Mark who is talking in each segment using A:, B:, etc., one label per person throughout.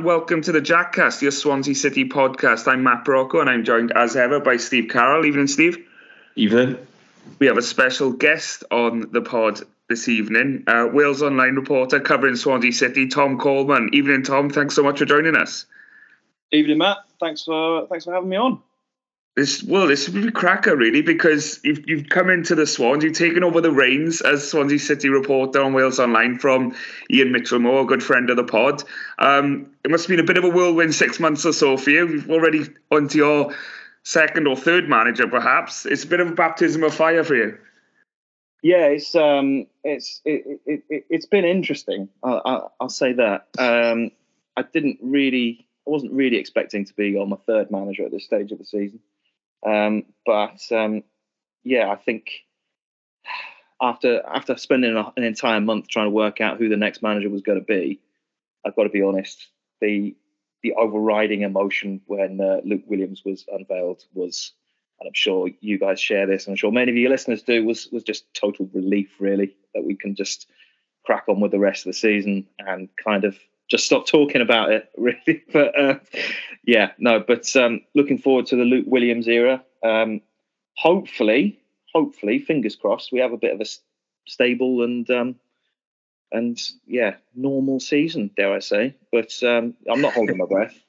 A: Hello and welcome to the Jackcast, your Swansea City podcast. I'm Matt Brocco and I'm joined as ever by Steve Carroll. Evening, Steve.
B: Evening.
A: We have a special guest on the pod this evening. Uh, Wales Online reporter covering Swansea City, Tom Coleman. Evening, Tom. Thanks so much for joining us.
C: Evening, Matt. Thanks for thanks for having me on.
A: This well, this would be cracker really because you've you've come into the Swans, you've taken over the reins as Swansea City reporter on Wales Online from Ian Mitchell-Moore, a good friend of the pod. Um, it must have been a bit of a whirlwind six months or so for you. You've already onto your second or third manager, perhaps. It's a bit of a baptism of fire for you.
C: Yeah, it's um, it's it, it, it has been interesting. I, will say that. Um, I didn't really, I wasn't really expecting to be on my third manager at this stage of the season. Um, but um, yeah, I think after after spending an entire month trying to work out who the next manager was going to be, I've got to be honest. The the overriding emotion when uh, Luke Williams was unveiled was, and I'm sure you guys share this, and I'm sure many of your listeners do, was was just total relief, really, that we can just crack on with the rest of the season and kind of just stop talking about it, really. But uh, yeah, no. But um, looking forward to the Luke Williams era. Um, hopefully, hopefully, fingers crossed, we have a bit of a stable and um, and yeah, normal season, dare I say. But um, I'm not holding my breath.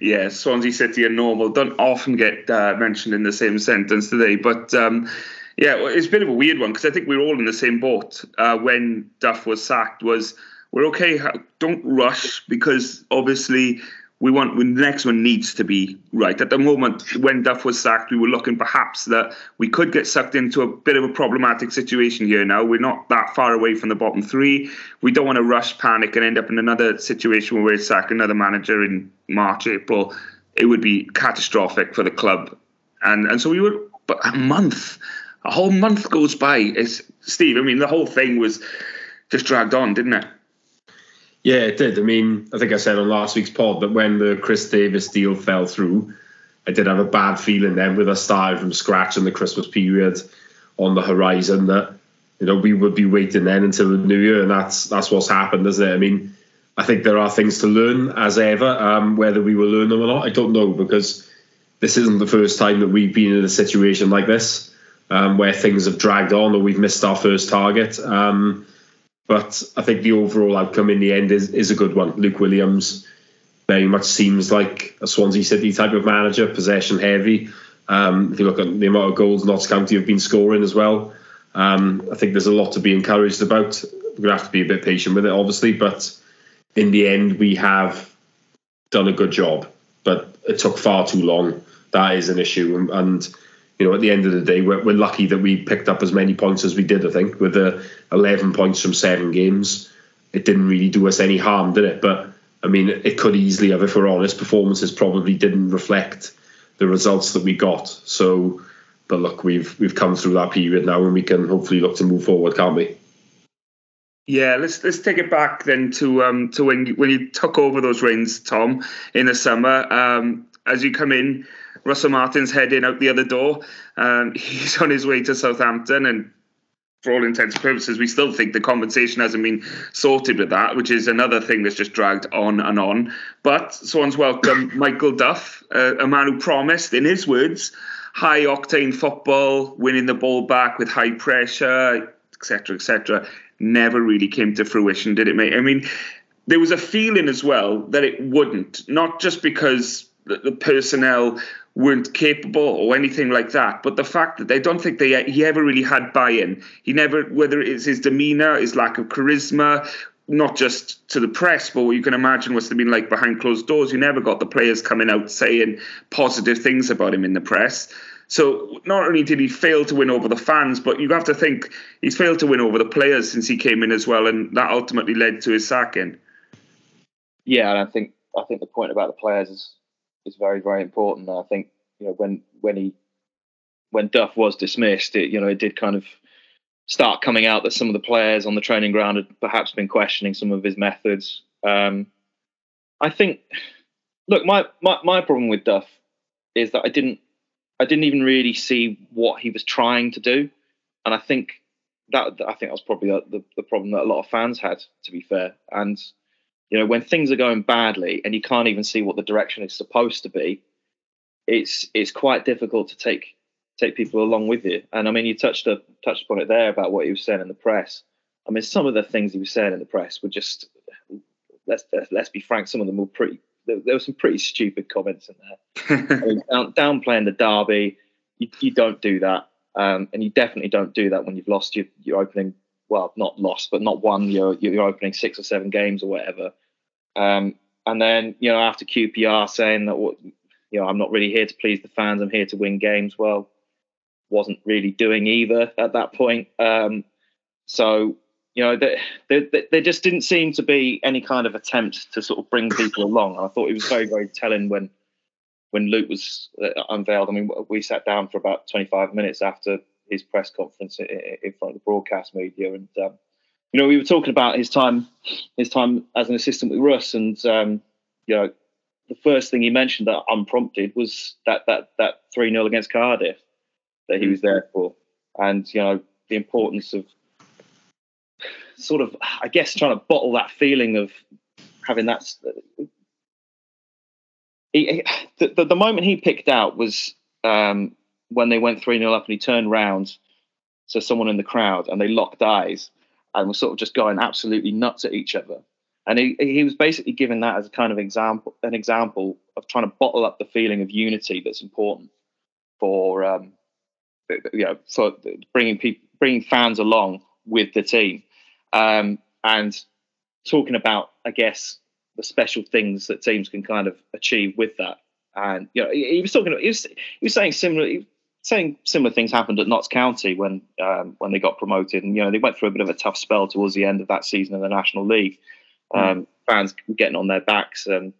A: Yeah, Swansea City and normal don't often get uh, mentioned in the same sentence today, but. Um, yeah, it's a bit of a weird one because I think we are all in the same boat uh, when Duff was sacked. Was we're okay. Don't rush because obviously we want the next one needs to be right. At the moment, when Duff was sacked, we were looking perhaps that we could get sucked into a bit of a problematic situation here. Now we're not that far away from the bottom three. We don't want to rush, panic, and end up in another situation where we sack another manager in March, April. It would be catastrophic for the club, and and so we were. But a month, a whole month goes by. It's Steve. I mean, the whole thing was just dragged on, didn't it?
B: Yeah, it did. I mean, I think I said on last week's pod that when the Chris Davies deal fell through, I did have a bad feeling then with us starting from scratch in the Christmas period on the horizon that you know we would be waiting then until the new year, and that's that's what's happened, isn't it? I mean, I think there are things to learn as ever. Um, whether we will learn them or not, I don't know because this isn't the first time that we've been in a situation like this um, where things have dragged on or we've missed our first target. Um, but I think the overall outcome in the end is, is a good one. Luke Williams very much seems like a Swansea City type of manager, possession heavy. Um, if you look at the amount of goals Notts County have been scoring as well, um, I think there's a lot to be encouraged about. We're going to have to be a bit patient with it, obviously, but in the end, we have done a good job. But it took far too long. That is an issue. And, and you know, at the end of the day, we're, we're lucky that we picked up as many points as we did. I think with the 11 points from seven games, it didn't really do us any harm, did it? But I mean, it could easily have, if we're honest, performances probably didn't reflect the results that we got. So, but look, we've we've come through that period now, and we can hopefully look to move forward, can't we?
A: Yeah, let's let's take it back then to um to when you, when you took over those reins, Tom, in the summer. Um, as you come in, Russell Martin's heading out the other door. Um, he's on his way to Southampton, and for all intents and purposes, we still think the compensation hasn't been sorted with that, which is another thing that's just dragged on and on. But Swans welcome Michael Duff, uh, a man who promised, in his words, high octane football, winning the ball back with high pressure, etc., etc. Never really came to fruition, did it, mate? I mean, there was a feeling as well that it wouldn't, not just because the personnel weren't capable or anything like that. But the fact that they don't think they he ever really had buy-in. He never, whether it's his demeanour, his lack of charisma, not just to the press, but what you can imagine have been like behind closed doors. You never got the players coming out saying positive things about him in the press. So not only did he fail to win over the fans, but you have to think he's failed to win over the players since he came in as well, and that ultimately led to his sacking.
C: Yeah, and I think I think the point about the players is is very very important. I think you know when when he when Duff was dismissed, it you know it did kind of start coming out that some of the players on the training ground had perhaps been questioning some of his methods. Um, I think, look, my, my my problem with Duff is that I didn't I didn't even really see what he was trying to do, and I think that I think that was probably the, the, the problem that a lot of fans had, to be fair. And you know, when things are going badly and you can't even see what the direction is supposed to be, it's it's quite difficult to take take people along with you. And I mean, you touched a, touched upon it there about what he was saying in the press. I mean, some of the things he was saying in the press were just let's let's be frank, some of them were pretty. There, there were some pretty stupid comments in there. I mean, down, downplaying the derby, you, you don't do that, um, and you definitely don't do that when you've lost your your opening. Well, not lost, but not won your your opening six or seven games or whatever. Um, and then you know after QPR saying that what you know I'm not really here to please the fans, I'm here to win games. Well, wasn't really doing either at that point. Um, so you know, there, there, there, just didn't seem to be any kind of attempt to sort of bring people along. And I thought it was very, very telling when when Luke was uh, unveiled. I mean, we sat down for about 25 minutes after his press conference in front of the broadcast media, and um, you know, we were talking about his time, his time as an assistant with Russ, and um, you know, the first thing he mentioned that unprompted was that that that three 0 against Cardiff that he was there for, and you know, the importance of sort of, I guess, trying to bottle that feeling of having that. He, the, the, the, moment he picked out was um, when they went 3 0 up and he turned round to someone in the crowd and they locked eyes and were sort of just going absolutely nuts at each other. And he, he was basically giving that as a kind of example, an example of trying to bottle up the feeling of unity that's important for, um, you know, for bringing people, bringing fans along with the team um, and talking about, I guess, the special things that teams can kind of achieve with that. And you know, he, he was talking. He was, he was saying similar. Saying similar things happened at Notts County when um, when they got promoted, and you know they went through a bit of a tough spell towards the end of that season in the National League. Um, mm. Fans getting on their backs, and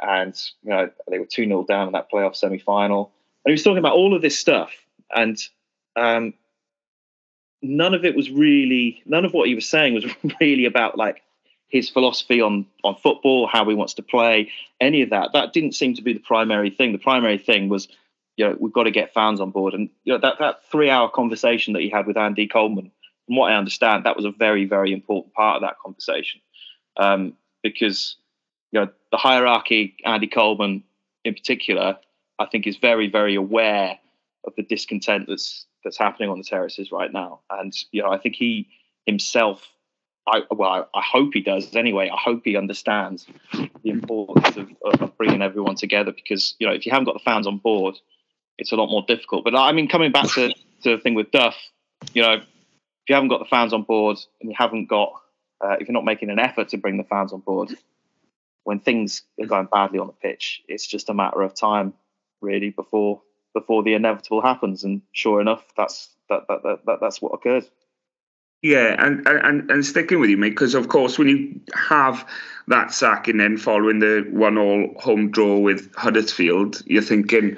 C: and you know they were two 0 down in that playoff semi final. And he was talking about all of this stuff, and um, none of it was really none of what he was saying was really about like his philosophy on on football, how he wants to play, any of that. That didn't seem to be the primary thing. The primary thing was, you know, we've got to get fans on board. And you know, that that three hour conversation that he had with Andy Coleman, from what I understand, that was a very very important part of that conversation, um, because you know the hierarchy, Andy Coleman in particular, I think is very very aware of the discontent that's that's happening on the terraces right now. And you know, I think he himself, I well, I, hope he does anyway. I hope he understands the importance of, of, bringing everyone together because you know, if you haven't got the fans on board, it's a lot more difficult. But I mean, coming back to, to the thing with Duff, you know, if you haven't got the fans on board and you haven't got, uh, if you're not making an effort to bring the fans on board, when things are going badly on the pitch, it's just a matter of time, really, before before the inevitable happens. And sure enough, that's that, that, that, that that's what occurred.
A: Yeah, and, and and sticking with you, mate, because of course when you have that sack and then following the one-all home draw with Huddersfield, you're thinking,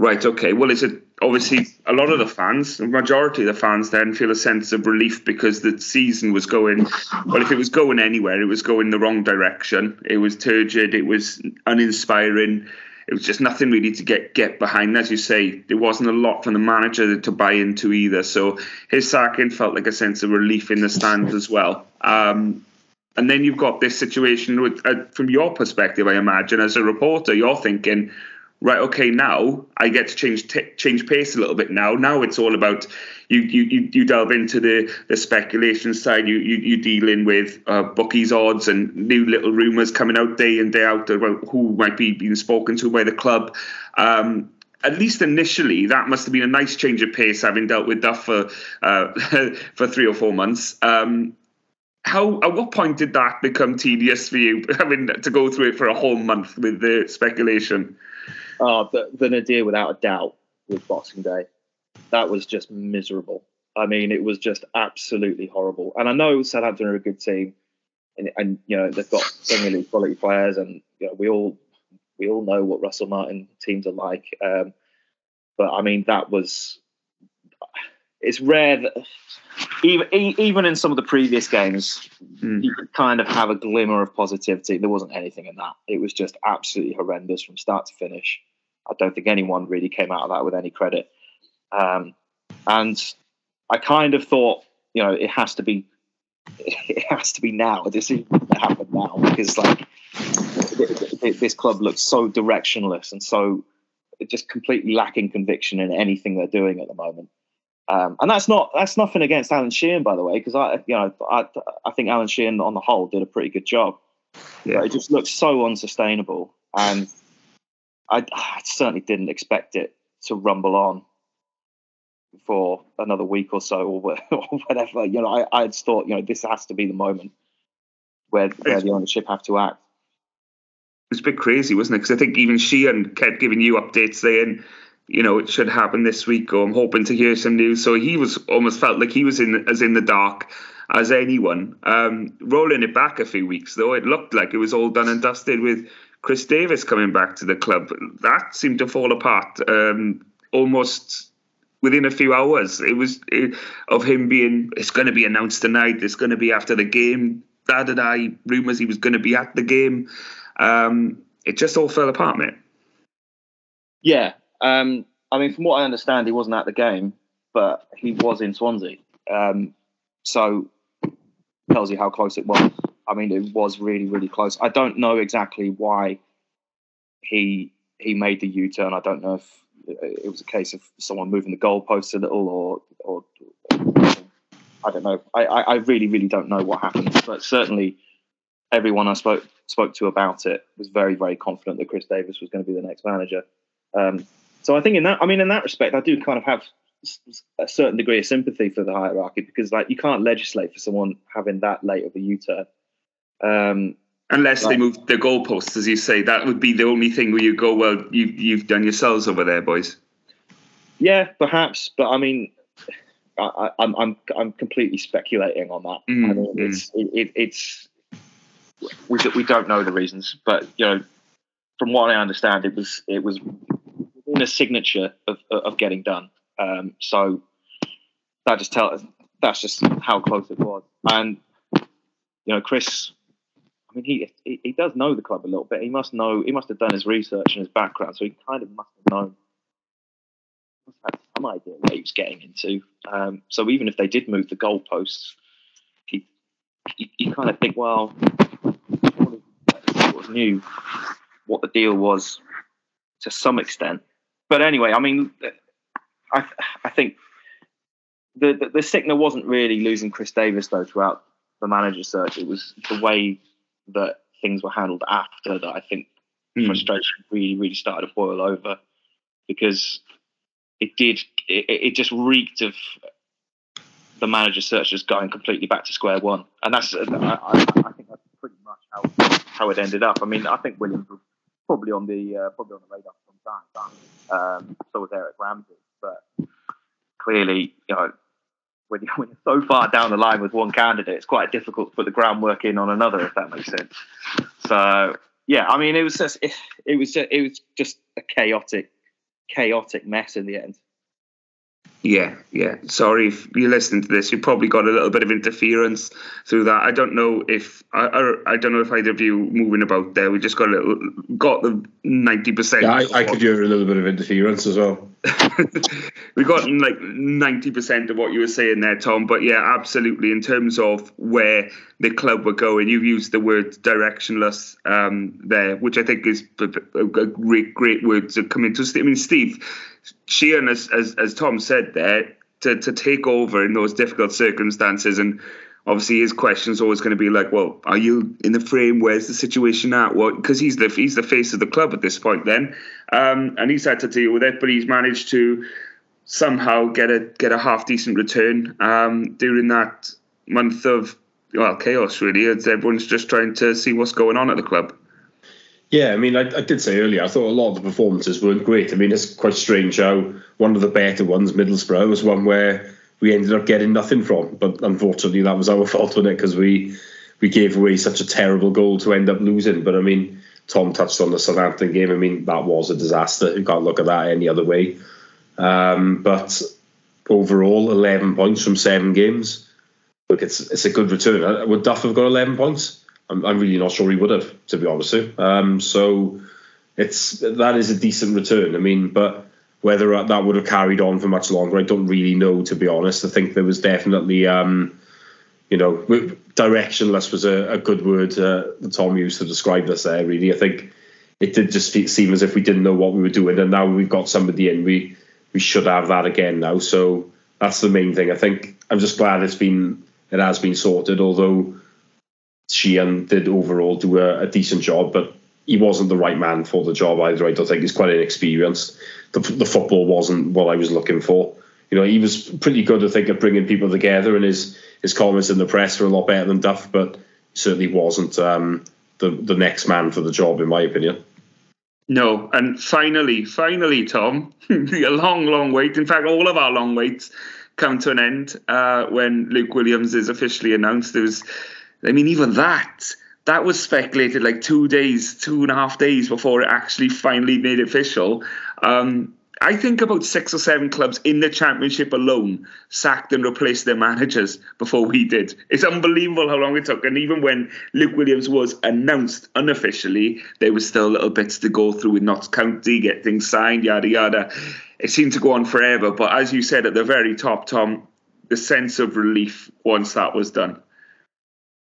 A: right, okay, well, is it obviously a lot of the fans, the majority of the fans, then feel a sense of relief because the season was going. Well, if it was going anywhere, it was going the wrong direction. It was turgid. It was uninspiring it was just nothing really to get get behind. As you say, there wasn't a lot from the manager to buy into either. So his sacking felt like a sense of relief in the stands as well. Um, and then you've got this situation with, uh, from your perspective, I imagine, as a reporter, you're thinking, right, okay, now I get to change t- change pace a little bit. Now, now it's all about you. You you, delve into the the speculation side. You you you dealing with uh, bookies odds and new little rumours coming out day in day out about who might be being spoken to by the club. Um, at least initially, that must have been a nice change of pace, having dealt with Duff for uh, for three or four months. Um, how at what point did that become tedious for you, having to go through it for a whole month with the speculation?
C: Oh, the, the Nadir, without a doubt, with Boxing Day. That was just miserable. I mean, it was just absolutely horrible. And I know Southampton are a good team, and, and you know they've got Premier quality players, and you know we all we all know what Russell Martin teams are like. Um, but I mean, that was it's rare that even even in some of the previous games, mm. you could kind of have a glimmer of positivity. There wasn't anything in that. It was just absolutely horrendous from start to finish. I don't think anyone really came out of that with any credit. Um, and I kind of thought, you know, it has to be, it has to be now. A decision happen now because like this club looks so directionless and so just completely lacking conviction in anything they're doing at the moment. Um, and that's not that's nothing against Alan Sheehan, by the way, because I you know I I think Alan Sheehan on the whole did a pretty good job. Yeah, but it just looks so unsustainable, and I, I certainly didn't expect it to rumble on for another week or so or, whatever. You know, I I had thought you know this has to be the moment where where the ownership have to act.
A: It's a bit crazy, wasn't it? Because I think even Sheehan kept giving you updates saying you know, it should happen this week, or I'm hoping to hear some news. So he was almost felt like he was in as in the dark as anyone. Um, rolling it back a few weeks, though, it looked like it was all done and dusted with Chris Davies coming back to the club. That seemed to fall apart um, almost within a few hours. It was it, of him being, it's going to be announced tonight. It's going to be after the game. Da da da. Rumors he was going to be at the game. Um, it just all fell apart, mate.
C: Yeah, um, I mean, from what I understand, he wasn't at the game, but he was in Swansea. Um, so tells you how close it was. I mean, it was really, really close. I don't know exactly why he he made the U turn. I don't know if it was a case of someone moving the goalposts a little, or or I don't know. I, I, I really, really don't know what happened. But certainly, everyone I spoke spoke to about it was very, very confident that Chris Davies was going to be the next manager. Um, so I think in that, I mean, in that respect, I do kind of have a certain degree of sympathy for the hierarchy because, like, you can't legislate for someone having that late of a U-turn. Um,
A: Unless they move the goalposts, as you say, that would be the only thing where you go, well, you, you've done yourselves over there, boys.
C: Yeah, perhaps, but I mean, I, am I'm, I'm I'm completely speculating on that. Mm, I mean, mm. it's it, it, it's we we don't know the reasons, but you know, from what I understand, it was it was in a signature of, of getting done. Um, so that just tells that's just how close it was. And you know, Chris, I mean, he, he, he does know the club a little bit. He must know. He must have done his research and his background, so he kind of must have known. Must have some idea what he was getting into. Um, so even if they did move the goalposts, he, he, you kind of think, well, of knew what the deal was to some extent but anyway, I mean, I I think the, the, the signal wasn't really losing Chris Davies though throughout the manager search. It was the way that things were handled after that I think mm. frustration really really started to boil over because it did it, it just reeked of the manager search just going completely back to square one, and that's I, I, I think that's pretty much how how it ended up. I mean, I think Williams was probably on the uh, probably on the radar some time. Um, so was Eric Ramsay, but clearly, you know, when, you, when you're so far down the line with one candidate, it's quite difficult to put the groundwork in on another, if that makes sense. So yeah, I mean, it was just it, it was just, it was just a chaotic, chaotic mess in the end.
A: Yeah, yeah. Sorry if you're listening to this. You probably got a little bit of interference through that. I don't know if I, I, I don't know if either of you moving about there. We just got a little got the ninety percent.
B: Yeah, I, I could hear a little bit of interference as well.
A: we got like ninety percent of what you were saying there, Tom. But yeah, absolutely. In terms of where the club were going, you've used the word directionless um, there, which I think is a, a great great word to come into. I mean, Steve Sheehan, as, as, as Tom said there, to, to take over in those difficult circumstances. And obviously, his question is always going to be like, well, are you in the frame? Where's the situation at? Well, because he's the he's the face of the club at this point, then, um, and he's had to deal with it, but he's managed to somehow get a get a half decent return um, during that month of well chaos. Really, as everyone's just trying to see what's going on at the club.
B: Yeah, I mean, I, I, did say earlier, I thought a lot of the performances weren't great. I mean, it's quite strange how one of the better ones, Middlesbrough, was one where we ended up getting nothing from. But unfortunately, that was our fault on it because we we gave away such a terrible goal to end up losing. But I mean, Tom touched on the Southampton game. I mean, that was a disaster. You can't look at that any other way. Um, but overall, 11 points from seven games. Look, it's it's a good return. Uh, would Duff have got 11 points? I'm, I'm really not sure he would have, to be honest with you. Um, so it's that is a decent return. I mean, but whether that would have carried on for much longer, I don't really know, to be honest. I think there was definitely um, you know, directionless was a, a good word uh, that Tom used to describe us there. Really, I think it did just seem as if we didn't know what we were doing, and now we've got somebody in. We we should have that again now. So that's the main thing. I think I'm just glad it's been it has been sorted. Although Sheehan did overall do a, a decent job, but he wasn't the right man for the job either. I don't think he's quite inexperienced. The, the football wasn't what I was looking for. You know, he was pretty good, I think, at bringing people together, and his his comments in the press were a lot better than Duff, but certainly wasn't um, the the next man for the job, in my opinion.
A: No, and finally, finally, Tom, a long, long wait. In fact, all of our long waits come to an end uh, when Luke Williams is officially announced. There was, I mean, even that that was speculated like two days, two and a half days before it actually finally made official. Um, I think about six or seven clubs in the championship alone sacked and replaced their managers before we did. It's unbelievable how long it took. And even when Luke Williams was announced unofficially, there was still a little bits to go through with Notts County, get things signed, yada yada. It seemed to go on forever. But as you said at the very top, Tom, the sense of relief once that was done.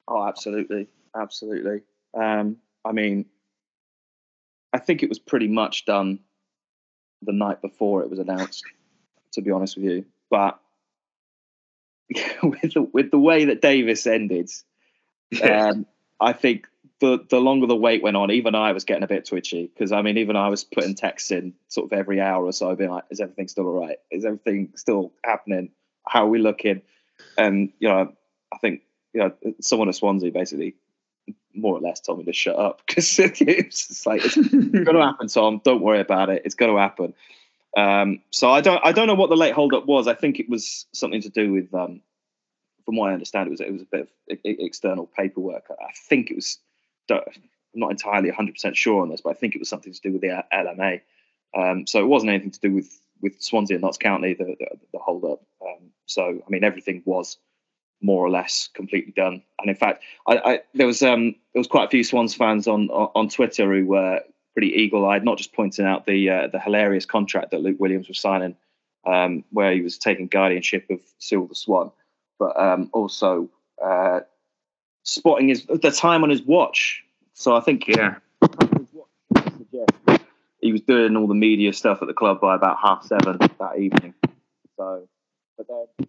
C: Oh, absolutely, absolutely. Um, I mean, I think it was pretty much done the night before it was announced. To be honest with you, but with the, with the way that Davies ended, yeah. um, I think the the longer the wait went on, even I was getting a bit twitchy because I mean, even I was putting texts in sort of every hour or so, being like, "Is everything still all right? Is everything still happening? How are we looking?" And you know, I think you know someone at Swansea basically more or less told me to shut up because it's like it's going to happen, Tom. Don't worry about it. It's going to happen. Um, so I don't I don't know what the late holdup was. I think it was something to do with, um, from what I understand, it was it was a bit of external paperwork. I think it was. I'm not entirely 100 percent sure on this, but I think it was something to do with the LMA. Um, so it wasn't anything to do with with Swansea and Notts County the the, the hold up. Um, so I mean everything was more or less completely done. And in fact, I, I, there was um, there was quite a few Swans fans on on Twitter who were pretty eagle-eyed, not just pointing out the uh, the hilarious contract that Luke Williams was signing, um, where he was taking guardianship of Silver Swan, but um, also uh, spotting his the time on his watch. So I think
A: yeah.
C: He was doing all the media stuff at the club by about half seven that evening. So, but then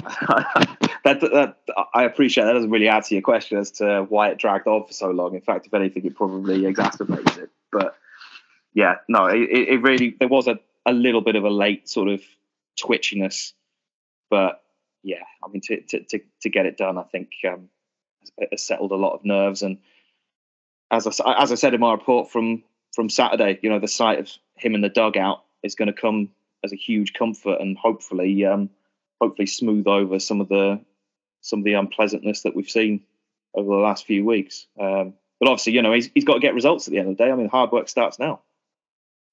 C: that, that I appreciate that doesn't really answer your question as to why it dragged on for so long. In fact, if anything, it probably exacerbates it. But yeah, no, it, it really there was a, a little bit of a late sort of twitchiness, but yeah, I mean to to to, to get it done, I think um, has settled a lot of nerves. And as I as I said in my report from from Saturday, you know, the sight of him in the dugout is going to come as a huge comfort, and hopefully. Um, hopefully smooth over some of the some of the unpleasantness that we've seen over the last few weeks. Um, but obviously, you know, he's, he's got to get results at the end of the day. I mean, hard work starts now.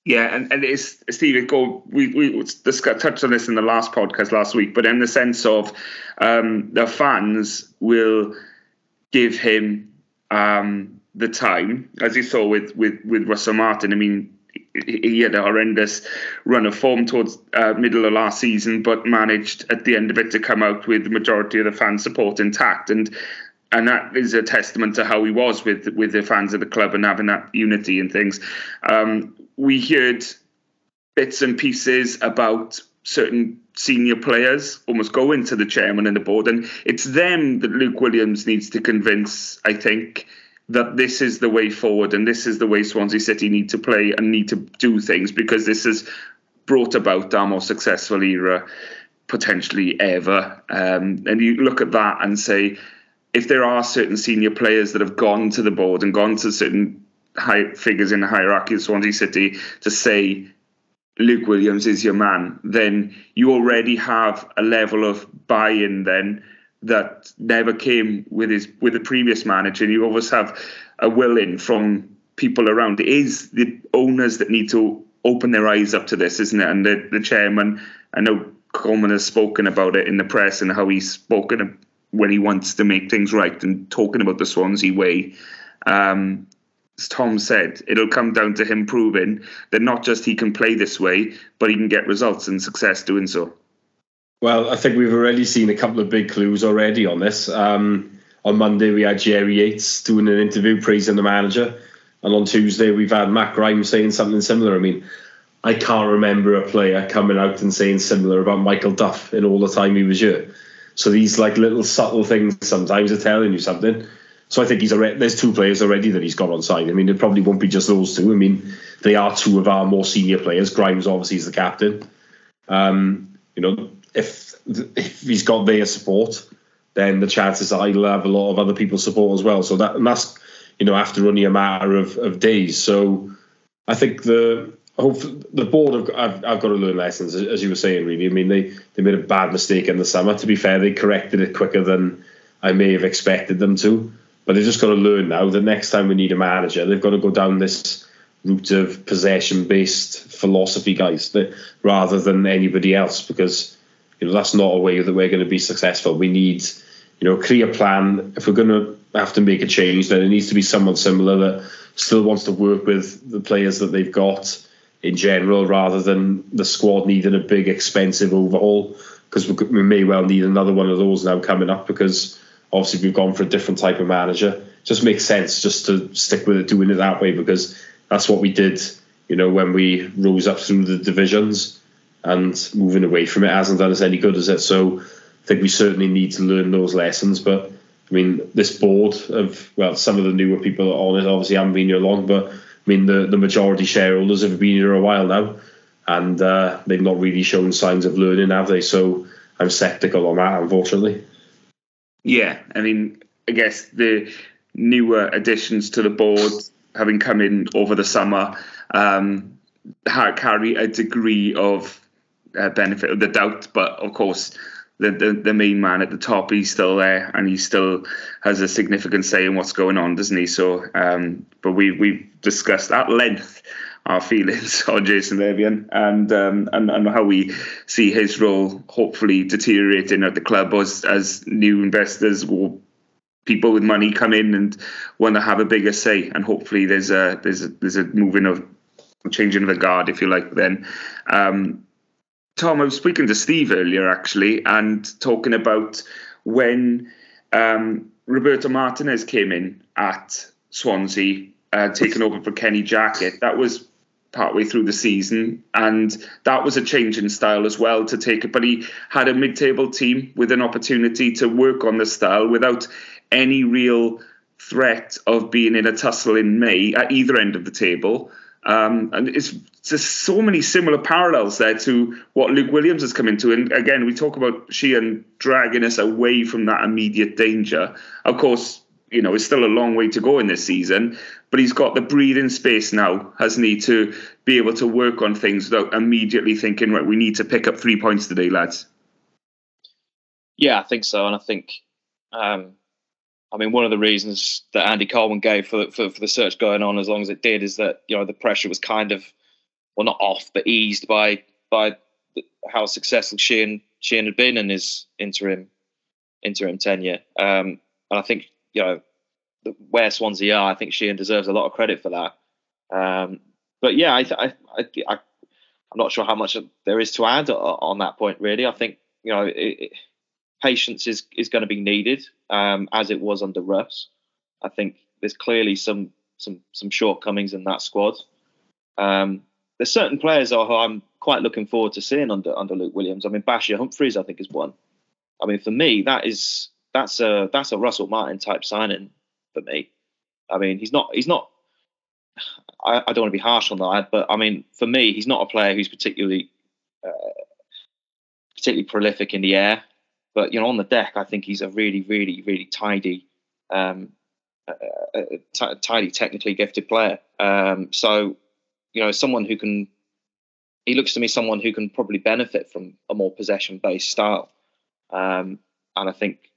A: Yeah, and, and it's Steve. Go. We we touched on this in the last podcast last week, but in the sense of um, the fans will give him um, the time, as you saw with with with Russell Martin. I mean, he had a horrendous run of form towards uh, middle of last season, but managed at the end of it to come out with the majority of the fan support intact, and and that is a testament to how he was with with the fans of the club and having that unity and things. Um, we heard bits and pieces about certain senior players almost going to the chairman and the board, and it's them that Luke Williams needs to convince. I think that this is the way forward and this is the way Swansea City need to play and need to do things because this has brought about our most successful era potentially ever. Um, and you look at that and say, if there are certain senior players that have gone to the board and gone to certain high figures in the hierarchy of Swansea City to say Luke Williams is your man, then you already have a level of buy-in then that never came with his with the previous manager. And you always have a will in from people around. It is the owners that need to open their eyes up to this, isn't it? And the, the chairman, I know Coleman has spoken about it in the press and how he's spoken when he wants to make things right and talking about the Swansea way. Um, as Tom said, it'll come down to him proving that not just he can play this way, but he can get results and success doing so.
B: Well, I think we've already seen a couple of big clues already on this. Um, on Monday, we had Jerry Yates doing an interview praising the manager. And on Tuesday, we've had Matt Grimes saying something similar. I mean, I can't remember a player coming out and saying similar about Michael Duff in all the time he was here. So these like little subtle things sometimes are telling you something. So I think he's already there's two players already that he's got on side. I mean, it probably won't be just those two. I mean, they are two of our more senior players. Grimes obviously is the captain. Um, you know, if if he's got their support, then the chances are he'll have a lot of other people's support as well. So that and that's you know after only a matter of, of days. So I think the hope the board have I've, I've got to learn lessons as you were saying. Really, I mean they they made a bad mistake in the summer. To be fair, they corrected it quicker than I may have expected them to. But they've just got to learn now that next time we need a manager, they've got to go down this route of possession based philosophy, guys, that, rather than anybody else, because you know that's not a way that we're going to be successful. We need you know a clear plan. If we're going to have to make a change, then it needs to be someone similar that still wants to work with the players that they've got in general, rather than the squad needing a big expensive overhaul. Because we may well need another one of those now coming up because obviously we've gone for a different type of manager. Just makes sense just to stick with it, doing it that way because that's what we did. You know, when we rose up through the divisions and moving away from it hasn't done us any good, is it? So I think we certainly need to learn those lessons. But I mean, this board of well, some of the newer people on it obviously haven't been here long, but I mean, the the majority shareholders have been here a while now, and uh, they've not really shown signs of learning, have they? So I'm sceptical on that, unfortunately.
A: Yeah, I mean, I guess the newer additions to the board having come in over the summer um, carry a degree of uh, benefit of the doubt, but of course. The, the, the main man at the top, he's still there, and he still has a significant say in what's going on, doesn't he? So, um, but we we've discussed at length our feelings on Jason Levien and, um, and and how we see his role hopefully deteriorating at the club as as new investors or people with money come in and want to have a bigger say and hopefully there's a there's a there's a moving of changing of the guard if you like then um, Tom I was speaking to Steve earlier actually and talking about when um, Roberto Martinez came in at Swansea uh, taken over for Kenny Jackett that was partway through the season, and that was a change in style as well to take it. But he had a mid-table team with an opportunity to work on the style without any real threat of being in a tussle in May at either end of the table. Um, and it's just so many similar parallels there to what Luke Williams has come into. And again, we talk about Sheehan dragging us away from that immediate danger. Of course, you know, it's still a long way to go in this season, but he's got the breathing space now, hasn't he, to be able to work on things without immediately thinking, right, we need to pick up three points today, lads.
C: Yeah, I think so, and I think, um, I mean, one of the reasons that Andy Coleman gave for, for for the search going on as long as it did is that you know the pressure was kind of, well, not off, but eased by by how successful Sheehan Sheehan had been in his interim interim tenure, um, and I think you know where Swansea are, I think Sheehan deserves a lot of credit for that. Um, but yeah, I, I, I, I, am not sure how much there is to add on that point. Really, I think you know it, it, patience is is going to be needed um, as it was under Russ. I think there's clearly some some some shortcomings in that squad. Um, there's certain players who I'm quite looking forward to seeing under under Luke Williams. I mean, Bashir Humphreys, I think, is one. I mean, for me, that is that's a that's a Russell Martin type signing for me. I mean, he's not he's not. I, I don't want to be harsh on that, but I mean, for me, he's not a player who's particularly uh, particularly prolific in the air. But you know, on the deck, I think he's a really, really, really tidy, um, uh, uh t- tidy, technically gifted player. Um, so, you know, someone who can. He looks to me someone who can probably benefit from a more possession-based style, um, and I think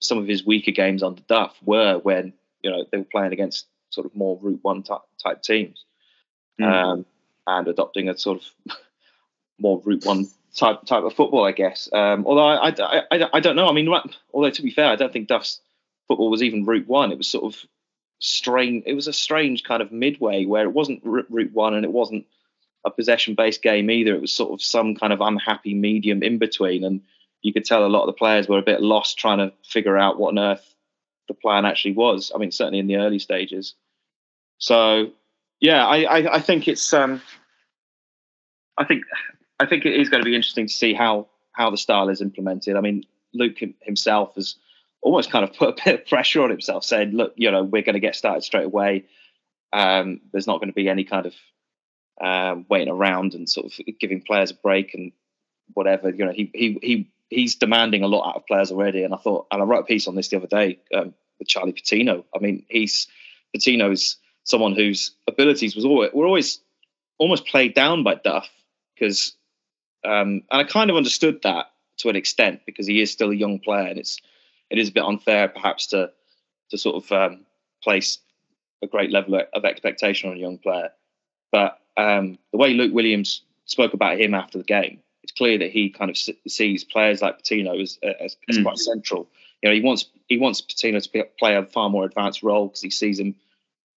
C: some of his weaker games under Duff were when you know they were playing against sort of more Route One type, type teams, mm. um, and adopting a sort of more Route One type type of football, I guess. Um, although I, I, I, I, don't know. I mean, although to be fair, I don't think Duff's football was even Route One. It was sort of strange. It was a strange kind of midway where it wasn't Route One and it wasn't a possession based game either. It was sort of some kind of unhappy medium in between and you could tell a lot of the players were a bit lost trying to figure out what on earth the plan actually was. I mean, certainly in the early stages. So, yeah, I, I, I think it's um, I think I think it is going to be interesting to see how how the style is implemented. I mean, Luke himself has almost kind of put a bit of pressure on himself, saying, "Look, you know, we're going to get started straight away. Um, there's not going to be any kind of um, waiting around and sort of giving players a break and whatever. You know, he he he he's demanding a lot out of players already. And I thought, and I wrote a piece on this the other day um, with Charlie Patino. I mean, he's Patino's someone whose abilities was always were always almost played down by Duff because, um, and I kind of understood that to an extent because he is still a young player and it's it is a bit unfair perhaps to to sort of um, place a great level of expectation on a young player. But um, the way Luke Williams spoke about him after the game, it's clear that he kind of sees players like Patino as, as, as mm. quite central. You know, he wants he wants Patino to play a far more advanced role because he sees him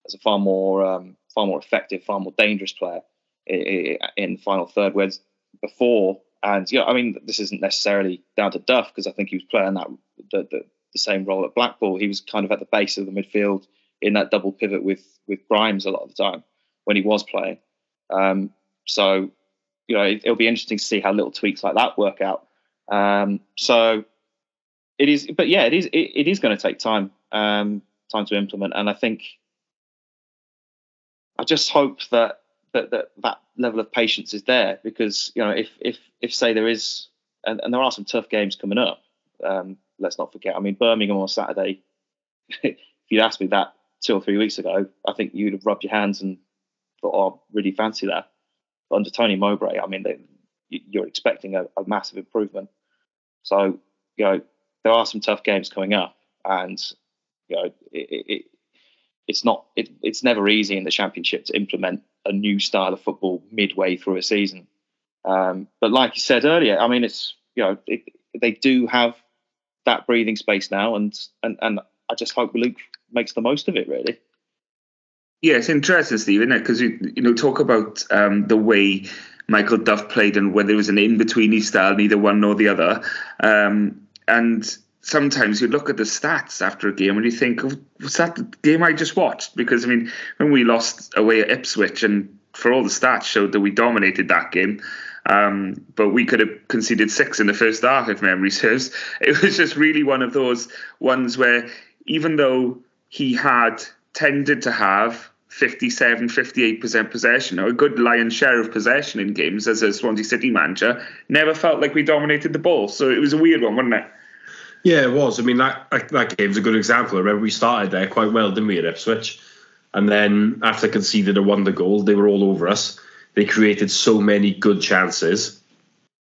C: as a far more um, far more effective, far more dangerous player in the final third. Whereas before, and you know, I mean, this isn't necessarily down to Duff because I think he was playing that the, the, the same role at Blackpool. He was kind of at the base of the midfield in that double pivot with with Grimes a lot of the time when he was playing. Um, so you know, it, will be interesting to see how little tweaks like that work out. Um, so it is, but yeah, it is. It, it is going to take time, um, time to implement, and I think I just hope that that that that level of patience is there because you know if if if say there is and, and there are some tough games coming up. Um, let's not forget. I mean, Birmingham on Saturday. if you'd asked me that two or three weeks ago, I think you'd have rubbed your hands and thought, "Oh, really fancy that." But under Tony Mowbray, I mean, they, you're expecting a, a, massive improvement. So, you know, there are some tough games coming up, and you know, it, it, it's not it, it's never easy in the championship to implement a new style of football midway through a season. Um, but like you said earlier, I mean, it's you know, it, they do have that breathing space now, and and and I just hope Luke makes the most of it. Really.
A: Yeah, it's interesting, Steve, isn't it? Because you you know talk about um, the way Michael Duff played and whether it was an in between style, neither one nor the other. Um, and sometimes you look at the stats after a game and you think, oh, was that the game I just watched? Because I mean, when we lost away at Ipswich, and for all the stats showed that we dominated that game. Um, but we could have conceded six in the first half, if memory serves. It was just really one of those ones where, even though he had tended to have 57, 58% possession, or a good lion's share of possession in games as a Swansea City manager, never felt like we dominated the ball. So it was a weird one, wasn't it?
B: Yeah, it was. I mean, that that game's a good example. I remember we started there quite well, didn't we, at Ipswich? And then after conceded a wonder goal, they were all over us. They created so many good chances,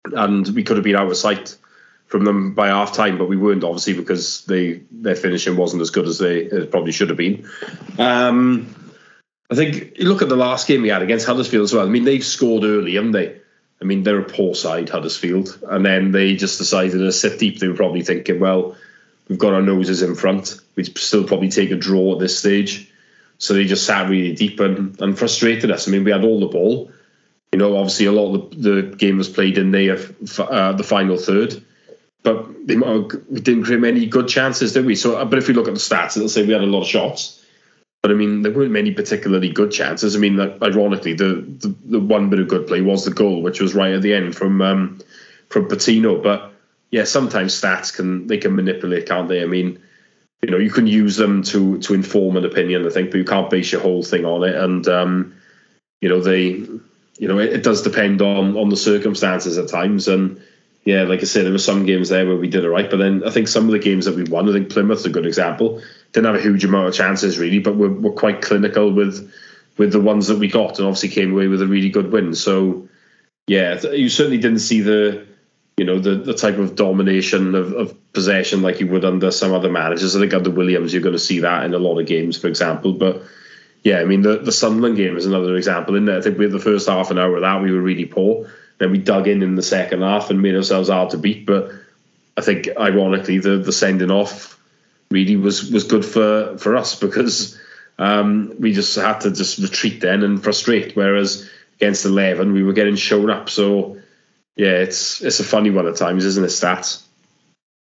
B: and we could have been out of sight from them by half time, but we weren't obviously because they their finishing wasn't as good as they it probably should have been. Um, I think you look at the last game we had against Huddersfield as well. I mean, they've scored early, haven't they? I mean, they're a poor side, Huddersfield, and then they just decided to sit deep. They were probably thinking, well, we've got our noses in front. We'd still probably take a draw at this stage. So they just sat really deep and, and frustrated us. I mean, we had all the ball. You know, obviously a lot of the, the game was played in there, uh, the final third but we didn't create many good chances, did we? So, but if we look at the stats, it'll say we had a lot of shots. But I mean, there weren't many particularly good chances. I mean, ironically, the, the, the one bit of good play was the goal, which was right at the end from um, from Patino. But yeah, sometimes stats can they can manipulate, can't they? I mean, you know, you can use them to to inform an opinion, I think, but you can't base your whole thing on it. And um, you know, they, you know, it, it does depend on on the circumstances at times and yeah, like I said, there were some games there where we did it right, but then I think some of the games that we won, I think Plymouth's a good example. Didn't have a huge amount of chances really, but we're, we're quite clinical with with the ones that we got, and obviously came away with a really good win. So yeah, you certainly didn't see the you know the the type of domination of, of possession like you would under some other managers. I think under Williams, you're going to see that in a lot of games, for example. But yeah, I mean the the Sunderland game is another example. In there, I think we had the first half an hour of that we were really poor then we dug in in the second half and made ourselves hard to beat. But I think, ironically, the the sending off really was was good for for us because um, we just had to just retreat then and frustrate. Whereas against eleven, we were getting shown up. So yeah, it's it's a funny one at times, isn't it? Stats.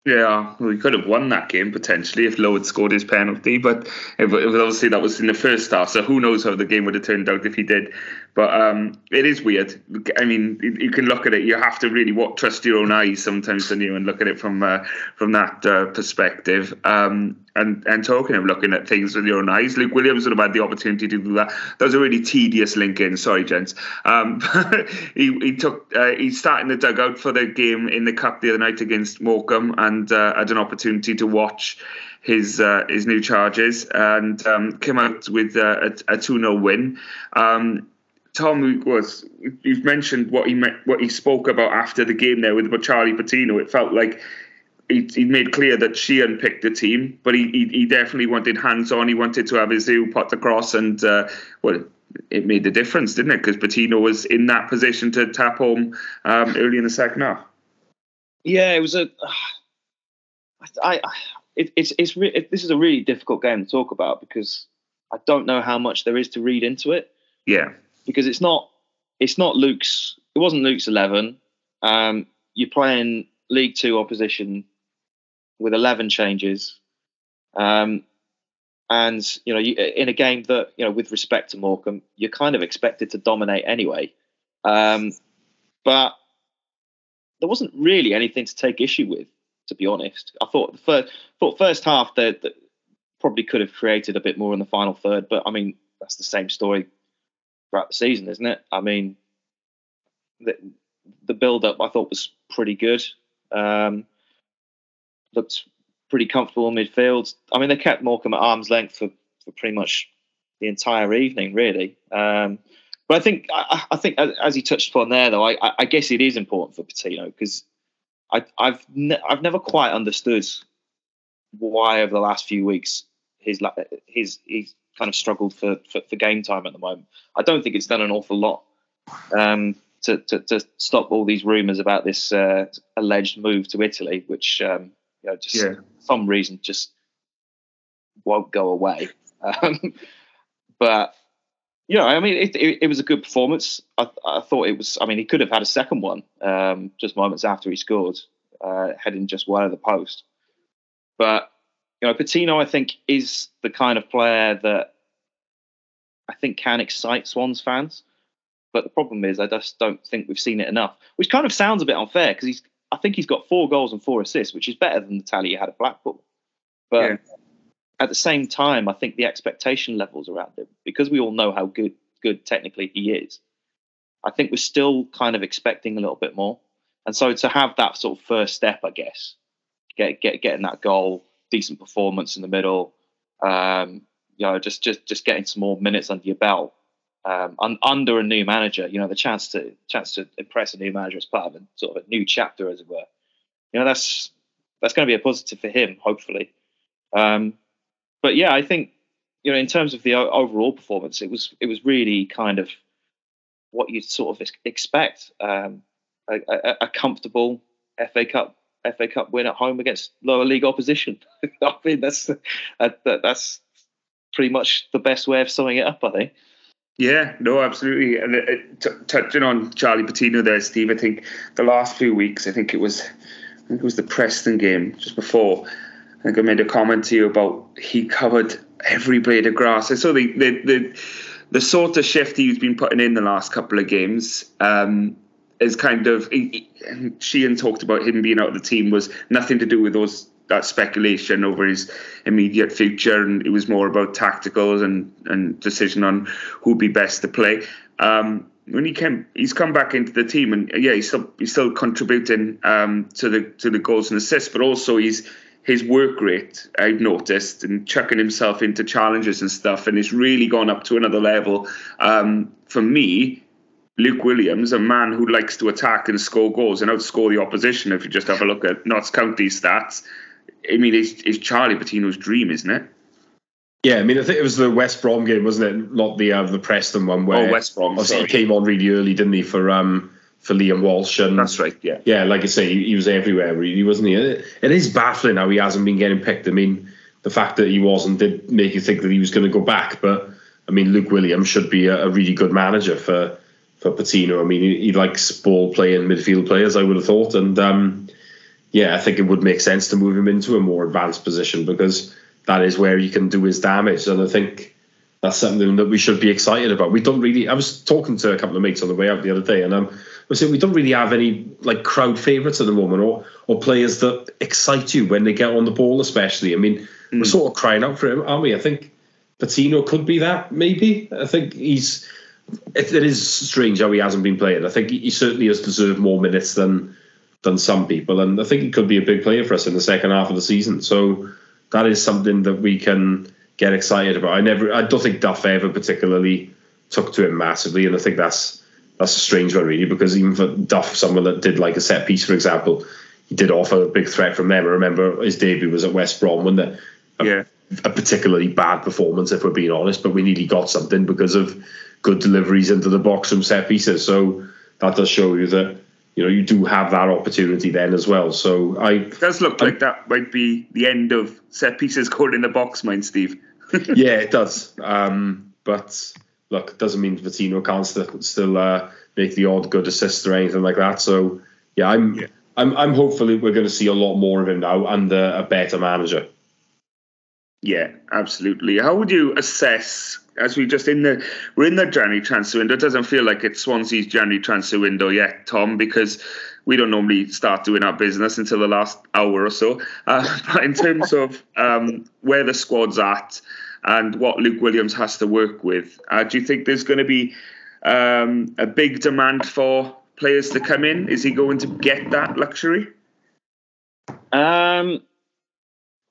A: Yeah, we could have won that game potentially if Lowe had scored his penalty, but it, it was obviously that was in the first half. So who knows how the game would have turned out if he did. But um, it is weird. I mean, you can look at it. You have to really what, trust your own eyes sometimes, don't you, and look at it from uh, from that uh, perspective. Um, and and talking of looking at things with your own eyes, Luke Williams would have had the opportunity to do that. That was a really tedious link in. Sorry, gents. Um, he he took uh, he started in the dugout for the game in the cup the other night against Morecambe, and uh, had an opportunity to watch his uh, his new charges and um, came out with uh, a, a 2 0 win. Um, Tom was you've mentioned what he met, what he spoke about after the game there with Charlie Patino. It felt like he, he made clear that Sheehan picked the team, but he, he, he definitely wanted hands on. He wanted to have his ear put across, and uh, well, it made the difference, didn't it? Because Patino was in that position to tap home um, early in the second half.
C: Yeah, it was a. I, I it, it's it's re- it, this is a really difficult game to talk about because I don't know how much there is to read into it.
A: Yeah,
C: because it's not it's not Luke's. It wasn't Luke's eleven. Um, you're playing League Two opposition with eleven changes, um, and you know you, in a game that you know with respect to Morecambe, you're kind of expected to dominate anyway. Um, but there wasn't really anything to take issue with, to be honest. I thought the first thought first half that probably could have created a bit more in the final third, but I mean that's the same story throughout the season, isn't it? I mean, the, the build up I thought was pretty good. Um, looked pretty comfortable in midfield. I mean, they kept Morecambe at arm's length for, for pretty much the entire evening, really. Um, but I think I, I, think as he touched upon there, though, I, I guess it is important for Patino because I, have ne- I've never quite understood why over the last few weeks his his he's kind of struggled for, for, for game time at the moment. I don't think it's done an awful lot um, to, to, to stop all these rumours about this uh, alleged move to Italy, which um, you know just yeah. some reason just won't go away. Um, but you know, I mean, it, it, it, was a good performance. I, I, thought it was. I mean, he could have had a second one um, just moments after he scored, uh, heading just wide of the post. But you know, Patino, I think, is the kind of player that I think can excite Swans fans. But the problem is, I just don't think we've seen it enough. Which kind of sounds a bit unfair because he's. I think he's got four goals and four assists, which is better than the tally he had at Blackpool. But yeah at the same time, I think the expectation levels around him, because we all know how good good technically he is, I think we're still kind of expecting a little bit more. And so to have that sort of first step, I guess, get get getting that goal, decent performance in the middle, um, you know, just just just getting some more minutes under your belt, um, un, under a new manager, you know, the chance to chance to impress a new manager as part of a sort of a new chapter, as it were. You know, that's that's going to be a positive for him, hopefully. Um, but yeah, I think you know in terms of the overall performance, it was it was really kind of what you'd sort of expect um, a, a, a, comfortable FA Cup FA Cup win at home against lower league opposition. I mean that's that, that's pretty much the best way of summing it up. I think.
A: Yeah, no, absolutely. And it, t- touching on Charlie Patino there, Steve, I think the last few weeks, I think it was, I think it was the Preston game just before. I think I made a comment to you about he covered every blade of grass. I saw the the the, the sort of shift he's been putting in the last couple of games um, is kind of. He, he, Sheehan talked about him being out of the team was nothing to do with those that speculation over his immediate future, and it was more about tacticals and and decision on who'd be best to play. Um, when he came, he's come back into the team, and yeah, he's still he's still contributing um, to the to the goals and assists, but also he's his work rate, I've noticed, and chucking himself into challenges and stuff, and it's really gone up to another level. Um, for me, Luke Williams, a man who likes to attack and score goals and outscore the opposition, if you just have a look at Notts County stats, I mean, it's, it's Charlie Patino's dream, isn't it?
B: Yeah, I mean, I think it was the West Brom game, wasn't it? Not the uh, the Preston one where
A: oh, West Brom.
B: Sorry. He came on really early, didn't he? For um, for Liam Walsh. And
A: That's right, yeah.
B: Yeah, like I say, he, he was everywhere, really, wasn't he? It, it is baffling how he hasn't been getting picked. I mean, the fact that he wasn't did make you think that he was going to go back. But, I mean, Luke Williams should be a, a really good manager for, for Patino. I mean, he, he likes ball playing midfield players, I would have thought. And, um, yeah, I think it would make sense to move him into a more advanced position because that is where he can do his damage. And I think that's something that we should be excited about. We don't really. I was talking to a couple of mates on the way out the other day, and um, I saying we don't really have any like crowd favourites at the moment, or or players that excite you when they get on the ball. Especially, I mean, mm. we're sort of crying out for him, aren't we? I think Patino could be that. Maybe I think he's. It, it is strange how he hasn't been playing. I think he, certainly has deserved more minutes than than some people, and I think he could be a big player for us in the second half of the season. So that is something that we can get excited about. I never, I don't think Duff ever particularly took to it massively, and I think that's that's a strange one really because even for Duff, someone that did like a set piece, for example, he did offer a big threat from them. I remember his debut was at West Brom when the
A: yeah.
B: a particularly bad performance, if we're being honest, but we nearly got something because of good deliveries into the box from set pieces. So that does show you that you know you do have that opportunity then as well. So I
A: it does look I, like that might be the end of set pieces going in the box, mind Steve.
B: yeah, it does. Um, but look, it doesn't mean Patino can't still still uh, make the odd good assist or anything like that. So yeah, I'm yeah. I'm I'm hopefully we're going to see a lot more of him now and uh, a better manager.
A: Yeah, absolutely. How would you assess as we just in the we're in the January transfer window? It doesn't feel like it's Swansea's January transfer window yet, Tom, because we don't normally start doing our business until the last hour or so. Uh, but in terms of um, where the squad's at and what Luke Williams has to work with, uh, do you think there's going to be um, a big demand for players to come in? Is he going to get that luxury?
C: Um.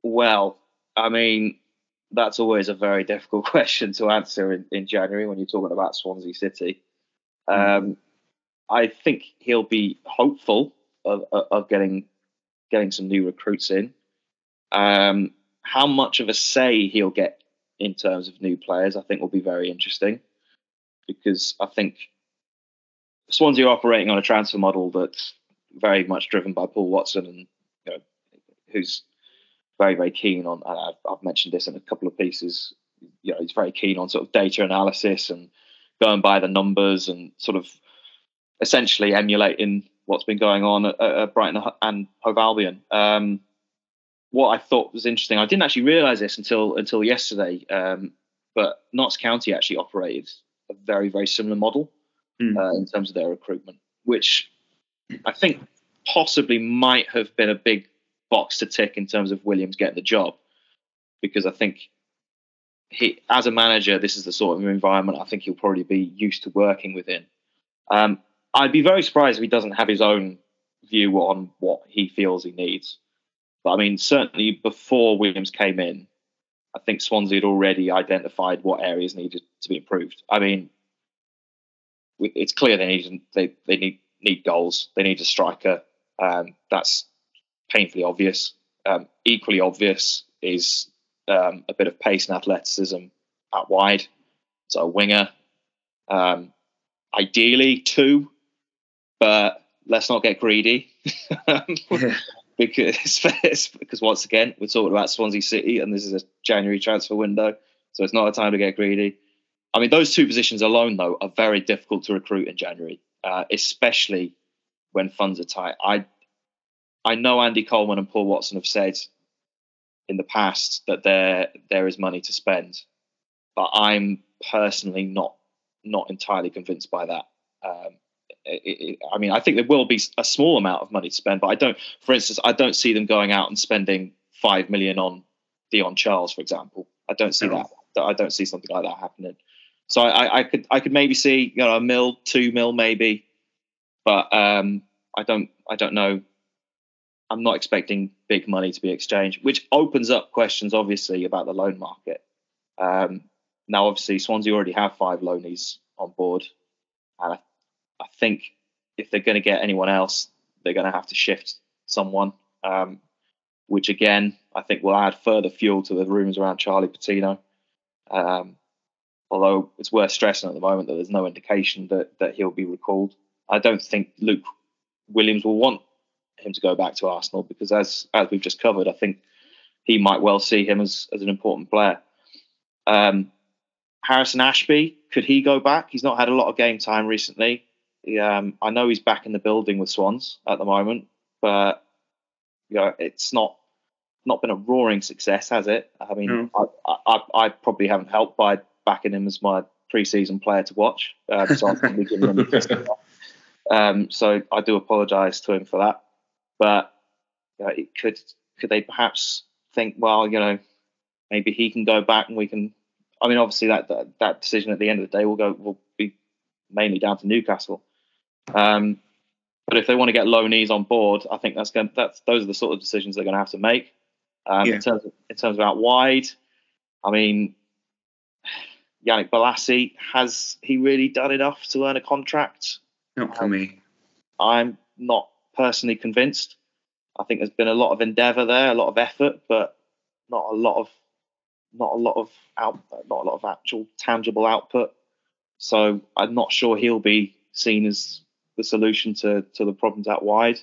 C: Well, I mean, that's always a very difficult question to answer in, in January when you're talking about Swansea City. Hmm. Um, I think he'll be hopeful of, of getting getting some new recruits in. Um, how much of a say he'll get in terms of new players, I think, will be very interesting because I think Swansea are operating on a transfer model that's very much driven by Paul Watson and you know, who's very, very keen on, I've, I've, mentioned this in a couple of pieces, you know, he's very keen on sort of data analysis and going by the numbers and sort of essentially emulating what's been going on at, at Brighton and Hove Albion. Um, what I thought was interesting, I didn't actually realise this until until yesterday, um, but Notts County actually operated a very, very similar model mm. uh, in terms of their recruitment, which I think possibly might have been a big box to tick in terms of Williams getting the job, because I think he, as a manager, this is the sort of environment I think he'll probably be used to working within. Um, I'd be very surprised if he doesn't have his own view on what he feels he needs. But I mean, certainly before Williams came in, I think Swansea had already identified what areas needed to be improved. I mean, it's clear they need they they need need goals. They need a striker. Um, that's painfully obvious. Um, equally obvious is um, a bit of pace and athleticism out wide. So a winger, um, ideally two, but let's not get greedy. because because once again we're talking about Swansea City and this is a January transfer window, so it's not a time to get greedy. I mean, those two positions alone though are very difficult to recruit in January, uh, especially when funds are tight. I I know Andy Coleman and Paul Watson have said in the past that there there is money to spend, but I'm personally not not entirely convinced by that. Um, it, it, I mean, I think there will be a small amount of money to spend, but I don't. For instance, I don't see them going out and spending five million on Dion Charles, for example. I don't see no. that. I don't see something like that happening. So I, I, could I could maybe see you know a mil, two mil, maybe, but um, I don't I don't know I'm not expecting big money to be exchanged, which opens up questions, obviously, about the loan market. Um, now, obviously, Swansea already have five loanees on board, and I, I think if they're going to get anyone else, they're going to have to shift someone, um, which again I think will add further fuel to the rumours around Charlie Patino. Um, although it's worth stressing at the moment that there's no indication that that he'll be recalled. I don't think Luke Williams will want him to go back to Arsenal because, as as we've just covered, I think he might well see him as as an important player. Um, Harrison Ashby, could he go back? He's not had a lot of game time recently. He, um, I know he's back in the building with Swans at the moment, but you know, it's not not been a roaring success, has it? I mean, I, I, I probably haven't helped by backing him as my preseason player to watch. Um, so um, so I do apologise to him for that. But you know, it could could they perhaps think, well, you know, maybe he can go back and we can. I mean, obviously that that, that decision at the end of the day will go will be mainly down to Newcastle. Um, but if they want to get loanees on board, I think that's going. That's those are the sort of decisions they're going to have to make. Um, yeah. In terms of in terms of out wide, I mean, Yannick Bolasie has he really done enough to earn a contract?
A: Not for um, me.
C: I'm not personally convinced. I think there's been a lot of endeavour there, a lot of effort, but not a lot of not a lot of out, not a lot of actual tangible output. So I'm not sure he'll be seen as the solution to to the problems out wide.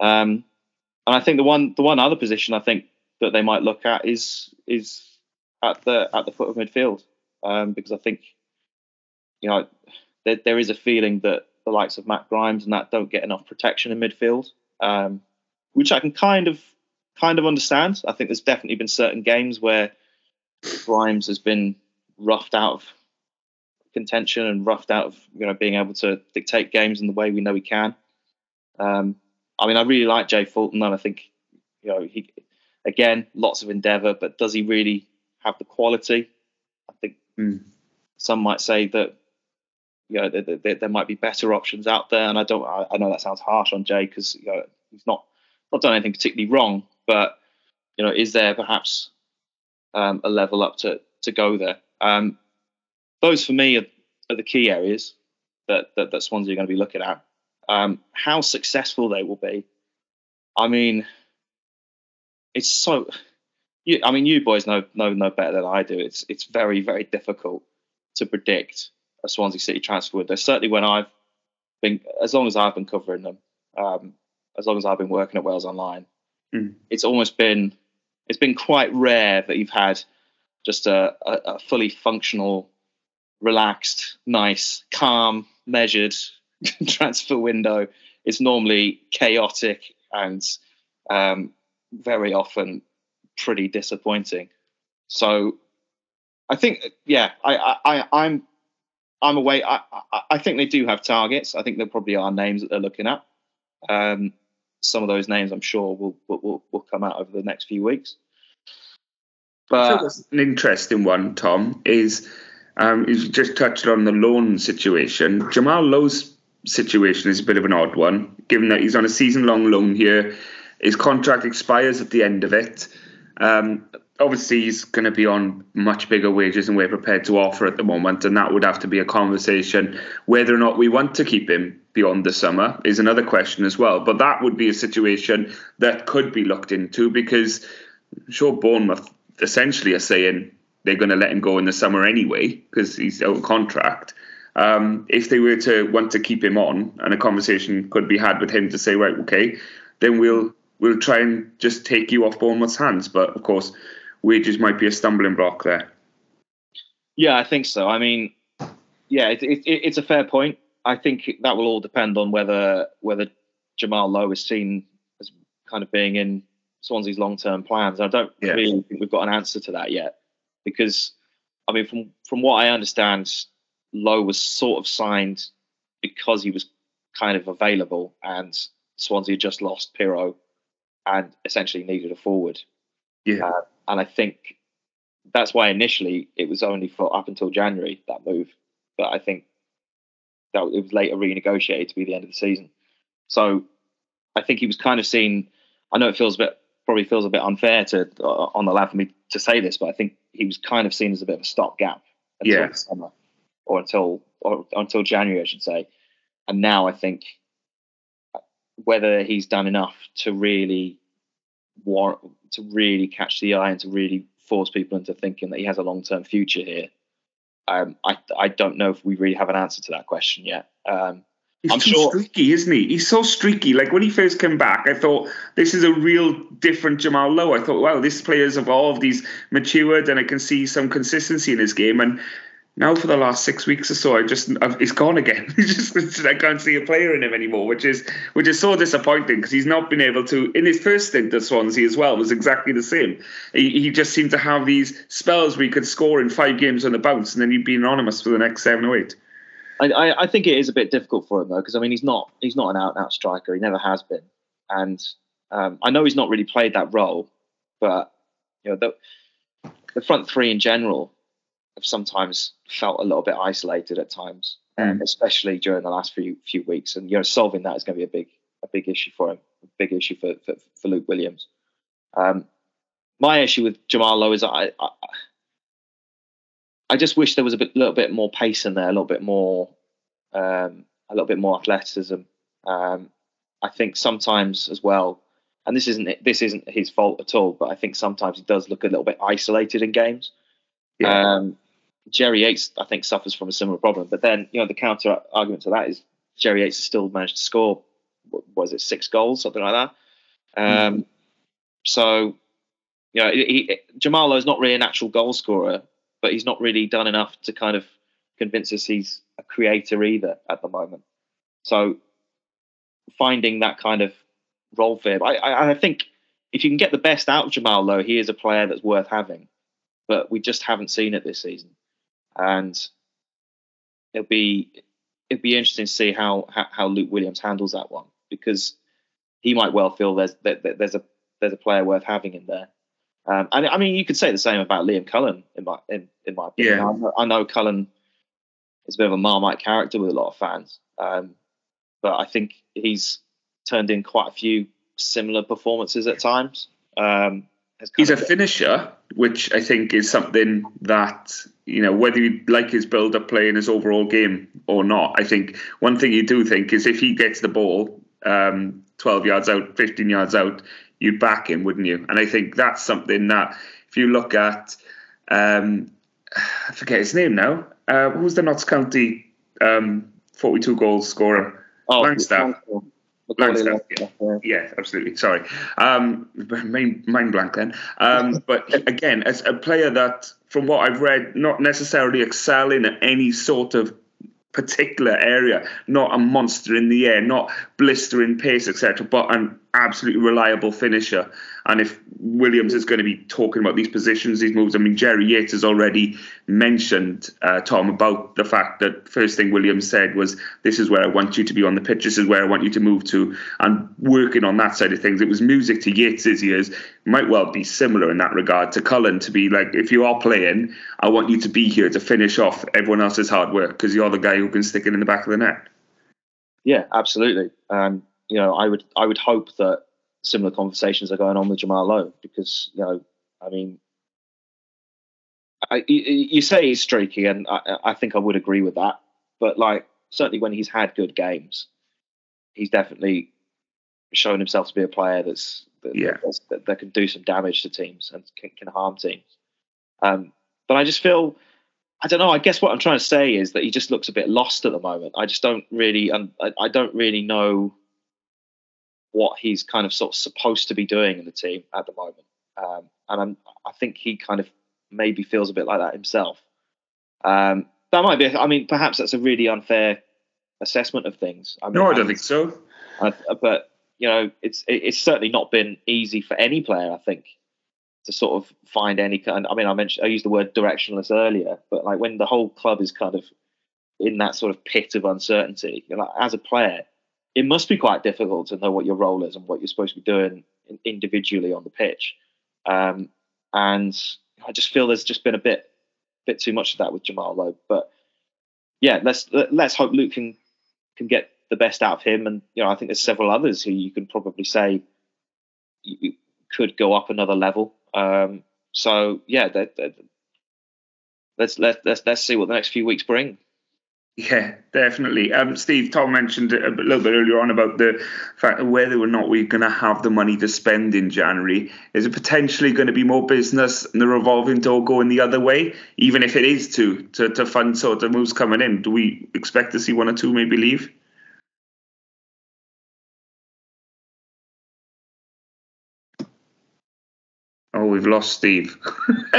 C: Um, and I think the one the one other position I think that they might look at is is at the at the foot of midfield um, because I think you know there, there is a feeling that the likes of Matt Grimes and that don't get enough protection in midfield, um, which I can kind of kind of understand. I think there's definitely been certain games where Grimes has been roughed out of contention and roughed out of you know being able to dictate games in the way we know he can. Um, I mean, I really like Jay Fulton, and I think you know he again lots of endeavour, but does he really have the quality? I think mm. some might say that you know there, there, there, might be better options out there, and I don't. I, I know that sounds harsh on Jay because you know, he's not not done anything particularly wrong, but you know, is there perhaps um, a level up to to go there? Um, those for me are, are the key areas that, that, that Swansea are going to be looking at. Um, how successful they will be. I mean, it's so. You, I mean, you boys know know know better than I do. It's it's very very difficult to predict a Swansea City transfer window. Certainly, when I've been, as long as I've been covering them, um, as long as I've been working at Wales Online, mm. it's almost been it's been quite rare that you've had just a, a, a fully functional relaxed, nice, calm, measured transfer window It's normally chaotic and um, very often pretty disappointing. So I think, yeah, I, I, I'm, I'm away. I, I, I think they do have targets. I think there probably are names that they're looking at. Um, some of those names, I'm sure, will, will will come out over the next few weeks.
A: But an interesting one, Tom, is um, you just touched on the loan situation. Jamal Lowe's situation is a bit of an odd one, given that he's on a season-long loan here. His contract expires at the end of it. Um, obviously, he's going to be on much bigger wages than we're prepared to offer at the moment, and that would have to be a conversation. Whether or not we want to keep him beyond the summer is another question as well. But that would be a situation that could be looked into because I'm sure Bournemouth essentially are saying they're going to let him go in the summer anyway because he's out of contract. Um, if they were to want to keep him on, and a conversation could be had with him to say, right, okay, then we'll we'll try and just take you off Bournemouth's hands. But of course, wages might be a stumbling block there.
C: Yeah, I think so. I mean, yeah, it, it, it's a fair point. I think that will all depend on whether whether Jamal Lowe is seen as kind of being in Swansea's long term plans. I don't yeah. really think we've got an answer to that yet because I mean, from from what I understand, Lowe was sort of signed because he was kind of available, and Swansea just lost Piroe and essentially needed a forward.
A: Yeah, uh,
C: and I think that's why initially it was only for up until January that move, but I think that it was later renegotiated to be the end of the season. So I think he was kind of seen. I know it feels a bit probably feels a bit unfair to uh, on the lad for me to say this, but I think he was kind of seen as a bit of a stopgap until yeah. summer or until or until January, I should say. And now I think whether he's done enough to really warrant to really catch the eye and to really force people into thinking that he has a long term future here. Um, I I don't know if we really have an answer to that question yet. Um,
A: He's I'm sure. streaky, isn't he? He's so streaky. Like when he first came back, I thought this is a real different Jamal Lowe. I thought, wow, this player's evolved. He's matured, and I can see some consistency in his game. And now for the last six weeks or so, I just I've, he's gone again. just I can't see a player in him anymore, which is which is so disappointing because he's not been able to. In his first stint at Swansea as well was exactly the same. He, he just seemed to have these spells where he could score in five games on the bounce, and then he'd be anonymous for the next seven or eight.
C: I, I, think it is a bit difficult for him though, because I mean he's not he's not an out and out striker. He never has been, and um, I know he's not really played that role, but you know the the front three in general have sometimes felt a little bit isolated at times, mm. um, especially during the last few few weeks. And you know, solving that is going to be a big a big issue for him, a big issue for for, for Luke Williams. Um, my issue with Jamal Lowe is I, I, I just wish there was a bit, little bit more pace in there, a little bit more, um, a little bit more athleticism. Um, I think sometimes as well, and this isn't this isn't his fault at all, but I think sometimes he does look a little bit isolated in games. Yeah. Um, Jerry Yates, I think, suffers from a similar problem. But then, you know, the counter argument to that is Jerry Yates has still managed to score, was it, six goals, something like that. Um, mm So, you know, he, Jamal is not really a natural goal scorer, but he's not really done enough to kind of convince us he's a creator either at the moment. So, finding that kind of role for him, I, I, I think if you can get the best out of Jamal Lowe, he is a player that's worth having. But we just haven't seen it this season and it'll be it'll be interesting to see how how, how Luke Williams handles that one because he might well feel there's there's a there's a player worth having in there. Um, and I mean, you could say the same about Liam Cullen in my in, in my opinion. Yeah. I, know, I know Cullen is a bit of a Marmite character with a lot of fans, um, but I think he's turned in quite a few similar performances at times. Um,
A: he's a finisher, which I think is something that you know whether you like his build-up play in his overall game or not. I think one thing you do think is if he gets the ball um, 12 yards out, 15 yards out, you'd back him, wouldn't you? And I think that's something that if you look at, um, I forget his name now. Uh, who's the Notts County um, 42 goal scorer?
C: Oh, Langstaff.
A: Langstaff, yeah. yeah, absolutely. Sorry, um, main mind blank then. Um, but again, as a player that, from what I've read, not necessarily excelling at any sort of particular area, not a monster in the air, not blistering pace, etc., but an absolutely reliable finisher. And if Williams is going to be talking about these positions, these moves, I mean, Jerry Yates has already mentioned, uh, Tom, about the fact that first thing Williams said was, This is where I want you to be on the pitch, this is where I want you to move to. And working on that side of things, it was music to Yates's ears. Might well be similar in that regard to Cullen to be like, If you are playing, I want you to be here to finish off everyone else's hard work because you're the guy who can stick it in the back of the net.
C: Yeah, absolutely. Um, you know, I would I would hope that similar conversations are going on with Jamal Lowe because you know, I mean, I, you, you, say he's streaky, and I, I, think I would agree with that. But like, certainly when he's had good games, he's definitely shown himself to be a player that's that, yeah. that, that, can do some damage to teams and can, can harm teams. Um, but I just feel, I don't know. I guess what I'm trying to say is that he just looks a bit lost at the moment. I just don't really, I, I don't really know what he's kind of sort of supposed to be doing in the team at the moment. Um, and I'm, I think he kind of maybe feels a bit like that himself. Um, that might be, I mean, perhaps that's a really unfair assessment of things.
A: I mean, no, I don't think so.
C: I, but you know, it's it's certainly not been easy for any player. I think to sort of find any kind. I mean, I mentioned I used the word directionless earlier, but like when the whole club is kind of in that sort of pit of uncertainty, you know, as a player, it must be quite difficult to know what your role is and what you're supposed to be doing individually on the pitch. Um, and I just feel there's just been a bit bit too much of that with Jamal Lowe. But yeah, let's let's hope Luke can can get the best out of him. And you know, I think there's several others who you can probably say you could go up another level. Um, so yeah, let's let let's let's see what the next few weeks bring.
A: Yeah, definitely. Um, Steve, Tom mentioned a little bit earlier on about the fact of whether or not we're going to have the money to spend in January. Is it potentially going to be more business and the revolving door going the other way, even if it is to, to, to fund sort of moves coming in? Do we expect to see one or two maybe leave? Oh, we've lost Steve.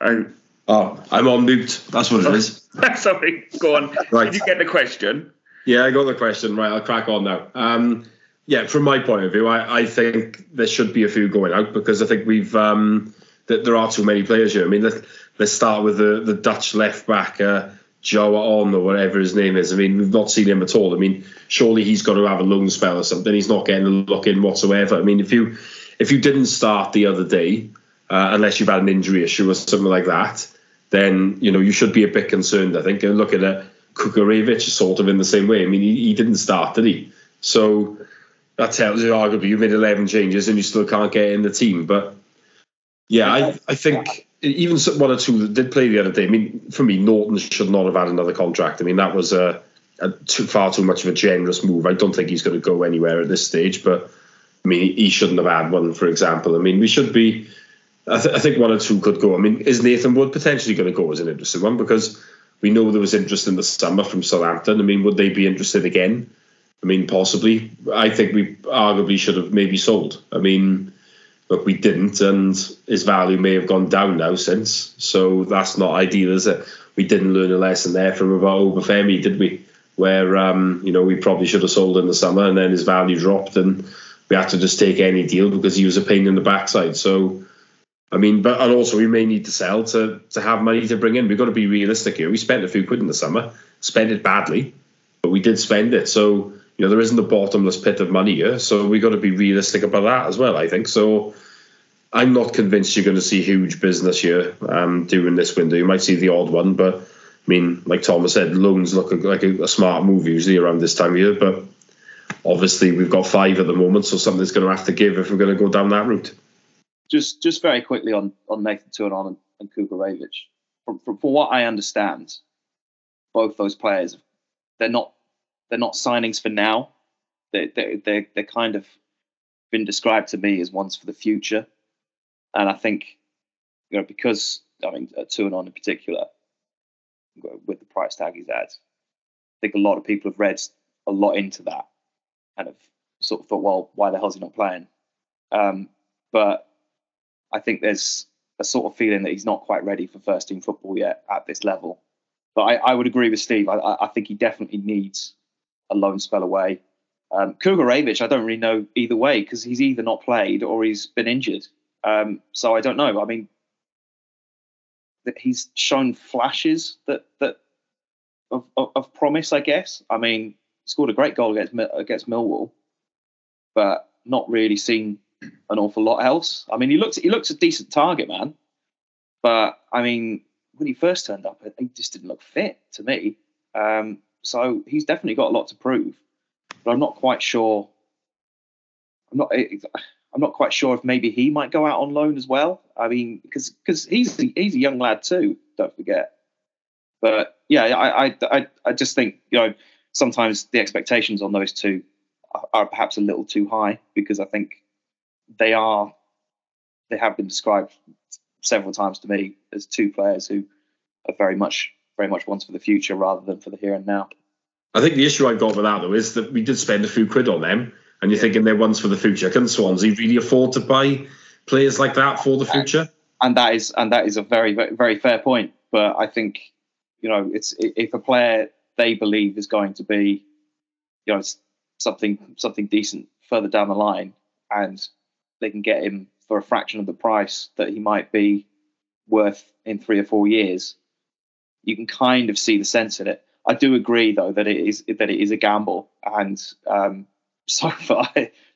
A: I,
B: Oh, I'm on mute. That's what it is.
A: Sorry, go on.
B: Right.
A: Did you get the question?
B: Yeah, I got the question. Right, I'll crack on now. Um, yeah, from my point of view, I, I think there should be a few going out because I think we've um, that there are too many players here. I mean, let's let's start with the the Dutch left back, uh, Joe On or whatever his name is. I mean, we've not seen him at all. I mean, surely he's got to have a loan spell or something. He's not getting a look in whatsoever. I mean, if you if you didn't start the other day, uh, unless you've had an injury issue or something like that, then you know you should be a bit concerned. I think. And look at uh, Kuharevych, sort of in the same way. I mean, he, he didn't start, did he? So that tells you arguably you made 11 changes and you still can't get in the team. But yeah, I, I think even one or two that did play the other day. I mean, for me, Naughton should not have had another contract. I mean, that was a, a too, far too much of a generous move. I don't think he's going to go anywhere at this stage. But I mean, he shouldn't have had one, for example. I mean, we should be. I, th- I think one or two could go. I mean, is Nathan Wood potentially going to go as an interesting one because we know there was interest in the summer from Southampton. I mean, would they be interested again? I mean, possibly. I think we arguably should have maybe sold. I mean, look, we didn't, and his value may have gone down now since. So that's not ideal, is it? We didn't learn a lesson there from about Obafemi, did we? Where um, you know we probably should have sold in the summer, and then his value dropped, and we had to just take any deal because he was a pain in the backside. So. I mean, but and also we may need to sell to to have money to bring in. We've got to be realistic here. We spent a few quid in the summer, spent it badly, but we did spend it. So you know there isn't a bottomless pit of money here, so we've got to be realistic about that as well. I think so. I'm not convinced you're going to see huge business here um, during this window. You might see the odd one, but I mean, like Thomas said, loans look like a, a smart move usually around this time of year. But obviously, we've got five at the moment, so something's going to have to give if we're going to go down that route.
C: Just, just very quickly on on Nathan Tjoe-A-On and, and Kuharevych. From, from, from what I understand, both those players, they're not they're not signings for now. They they they they're kind of been described to me as ones for the future, and I think you know because I mean uh, Tjoe-A-On in particular, with the price tag he's at, I think a lot of people have read a lot into that, kind of sort of thought, well, why the hell's he not playing? Um, but I think there's a sort of feeling that he's not quite ready for first team football yet at this level. But I, I would agree with Steve. I, I, think he definitely needs a loan spell away. Um, Kuharevych, I don't really know either way because he's either not played or he's been injured. Um, so I don't know. I mean, he's shown flashes that that of, of, of, promise, I guess. I mean, scored a great goal against against Millwall, but not really seen an awful lot else. I mean, he looks he looks a decent target man, but I mean, when he first turned up, he just didn't look fit to me. Um, so he's definitely got a lot to prove, but I'm not quite sure. I'm not. I'm not quite sure if maybe he might go out on loan as well. I mean, because because he's he's a young lad too. Don't forget. But yeah, I I I, just think you know sometimes the expectations on those two are perhaps a little too high because I think they are they have been described several times to me as two players who are very much very much ones for the future rather than for the here and now.
B: I think the issue I've got with that though is that we did spend a few quid on them, and you're thinking they're ones for the future. Can Swansea really afford to buy players like that for the uh, future?
C: And that is and that is a very very fair point. But I think you know it's if a player they believe is going to be you know something something decent further down the line, and they can get him for a fraction of the price that he might be worth in three or four years, you can kind of see the sense in it. I do agree, though, that it is that it is a gamble, and um, so far,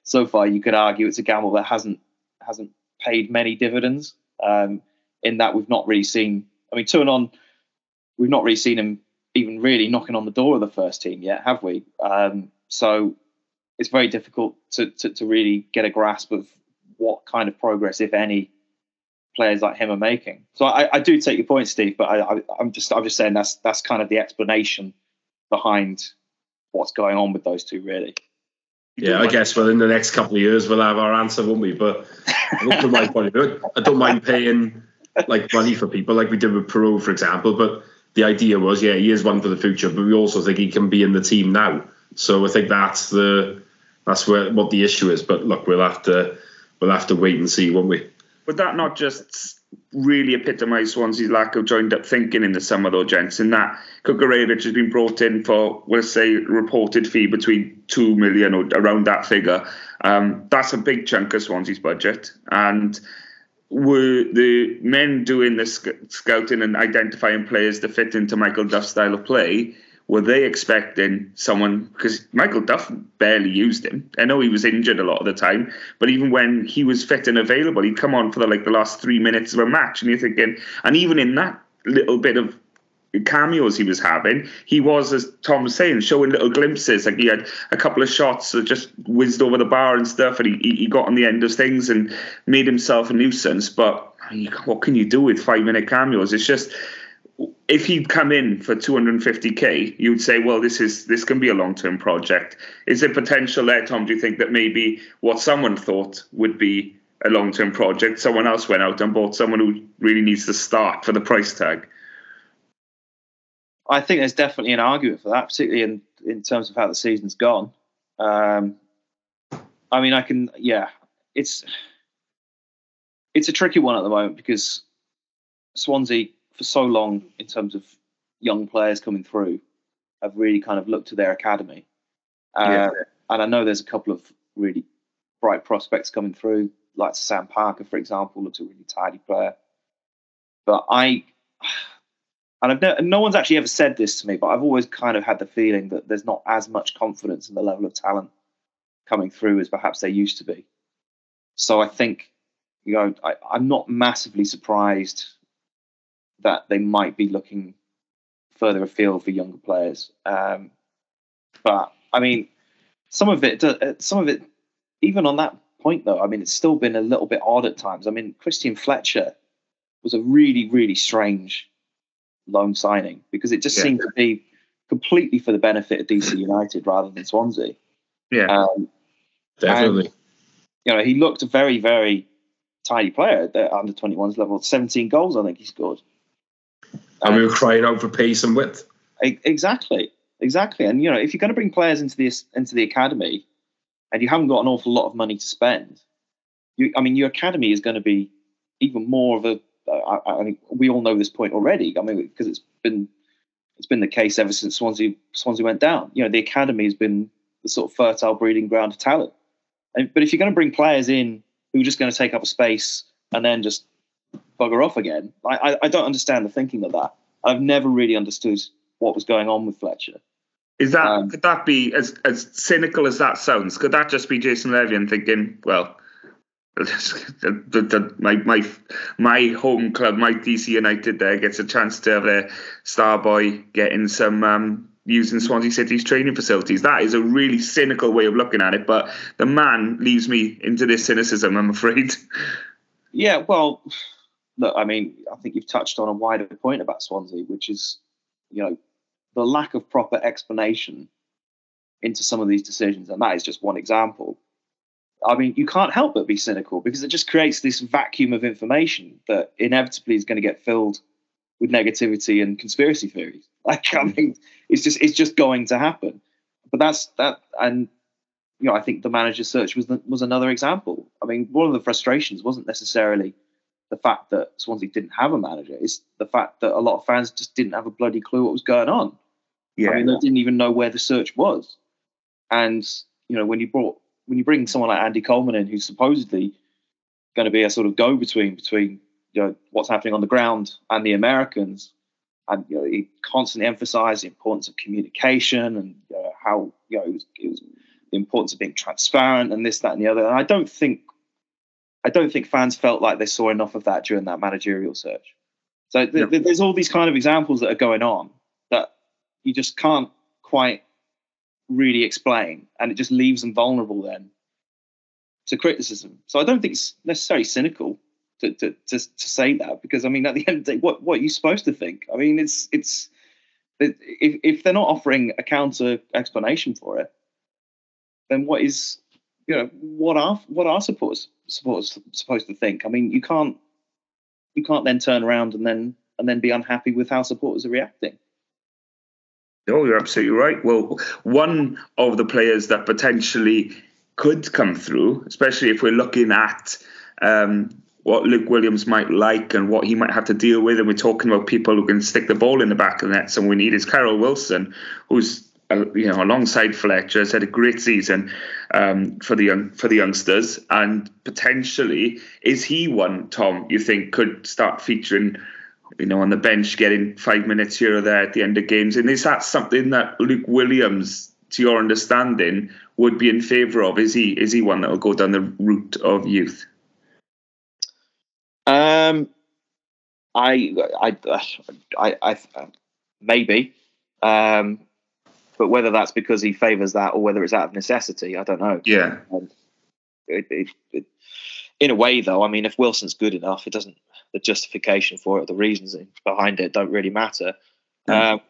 C: so far, you could argue it's a gamble that hasn't hasn't paid many dividends. Um, in that we've not really seen. I mean, Tjoe-A-On, we've not really seen him even really knocking on the door of the first team yet, have we? Um, so it's very difficult to, to, to really get a grasp of what kind of progress, if any, players like him are making. So I, I do take your point, Steve, but I, am just I'm just saying that's that's kind of the explanation behind what's going on with those two, really.
B: Yeah, I guess well in the next couple of years we'll have our answer, won't we? But from my point of view, I don't mind paying like money for people like we did with Piroe, for example. But the idea was, yeah, he is one for the future, but we also think he can be in the team now. So I think that's the that's where what the issue is. But look, we'll have to we'll have to wait and see, won't we?
A: Would that not just really epitomise Swansea's lack of joined up thinking in the summer, though, gents? In that Kuharevych has been brought in for, we'll say, reported fee between two million or around that figure. Um, that's a big chunk of Swansea's budget, and were the men doing the sc- scouting and identifying players to fit into Michael Duff's style of play? Were they expecting someone because Michael Duff barely used him? I know he was injured a lot of the time, but even when he was fit and available, he'd come on for the, like the last three minutes of a match, and you're thinking, and even in that little bit of cameos he was having, he was, as Tom was saying, showing little glimpses. Like he had a couple of shots that just whizzed over the bar and stuff, and he, he got on the end of things and made himself a nuisance. But what can you do with five minute cameos? It's just if he'd come in for 250k, you'd say, well, this is this can be a long term project. Is there potential there, Tom? Do you think that maybe what someone thought would be a long term project, someone else went out and bought someone who really needs to start for the price tag?
C: I think there's definitely an argument for that, particularly in in terms of how the season's gone. Um, I mean, I can, yeah, it's it's a tricky one at the moment because Swansea for so long in terms of young players coming through have really kind of looked to their academy. Uh, yeah. And I know there's a couple of really bright prospects coming through, like Sam Parker, for example, looks a really tidy player. But I, and I've no, no one's actually ever said this to me, but I've always kind of had the feeling that there's not as much confidence in the level of talent coming through as perhaps there used to be. So I think, you know, I, I'm not massively surprised that they might be looking further afield for younger players. Um, but I mean, some of it, uh, some of it, even on that point though, I mean, it's still been a little bit odd at times. I mean, Christian Fletcher was a really, really strange loan signing because it just yeah. seemed to be completely for the benefit of DC United rather than Swansea.
A: Yeah, um,
B: definitely.
C: And, you know, he looked a very, very tidy player at the under 21s level. 17 goals, I think he scored.
B: And we were crying out for pace and width.
C: Exactly, exactly. And you know, if you're going to bring players into the into the academy, and you haven't got an awful lot of money to spend, you, I mean, your academy is going to be even more of a. I, I mean, we all know this point already. I mean, because it's been it's been the case ever since Swansea Swansea went down. You know, the academy has been the sort of fertile breeding ground of talent. And, but if you're going to bring players in who are just going to take up a space and then just bugger off again. I, I, I don't understand the thinking of that. I've never really understood what was going on with Fletcher.
A: Is that um, could that be as as cynical as that sounds? Could that just be Jason Levien thinking, well, the, the, the, my my my home club, my DC United, there gets a chance to have their star boy getting some um, using Swansea City's training facilities. That is a really cynical way of looking at it, but the man leaves me into this cynicism. I'm afraid.
C: Yeah, well, look, I mean, I think you've touched on a wider point about Swansea, which is, you know, the lack of proper explanation into some of these decisions, and that is just one example. I mean, you can't help but be cynical because it just creates this vacuum of information that inevitably is going to get filled with negativity and conspiracy theories. Like, I mm. mean, it's just it's just going to happen. But that's that, and you know, I think the manager search was the, was another example. I mean, one of the frustrations wasn't necessarily the fact that Swansea didn't have a manager; it's the fact that a lot of fans just didn't have a bloody clue what was going on. Yeah, I mean, they didn't even know where the search was. And you know, when you brought when you bring someone like Andy Coleman in, who's supposedly going to be a sort of go-between between you know what's happening on the ground and the Americans, and you know, he constantly emphasised the importance of communication and uh, how you know it was, it was the importance of being transparent and this, that, and the other. And I don't think I don't think fans felt like they saw enough of that during that managerial search. So th- th- there's all these kind of examples that are going on that you just can't quite really explain, and it just leaves them vulnerable then to criticism. So I don't think it's necessarily cynical to to to, to say that because I mean at the end of the day, what what are you supposed to think? I mean it's it's if if they're not offering a counter explanation for it, then what is you know what are what are supporters supporters supposed to think? I mean, you can't you can't then turn around and then and then be unhappy with how supporters are reacting.
A: No, you're absolutely right. Well, one of the players that potentially could come through, especially if we're looking at um, what Luke Williams might like and what he might have to deal with. And we're talking about people who can stick the ball in the back of the net. So we need is Kyrell Wilson, who's uh, you know alongside Fletcher has had a great season um, for the young for the youngsters, and potentially is he one Tom you think could start featuring you know, on the bench, getting five minutes here or there at the end of games. And is that something that Luke Williams, to your understanding, would be in favour of? Is he is he one that will go down the route of youth?
C: Um, I, I, I, I maybe, um, but whether that's because he favours that or whether it's out of necessity, I don't know.
A: Yeah.
C: Um, it, it, it, in a way, though, I mean, if Wilson's good enough, it doesn't. The justification for it, the reasons behind it, don't really matter. Mm. Um,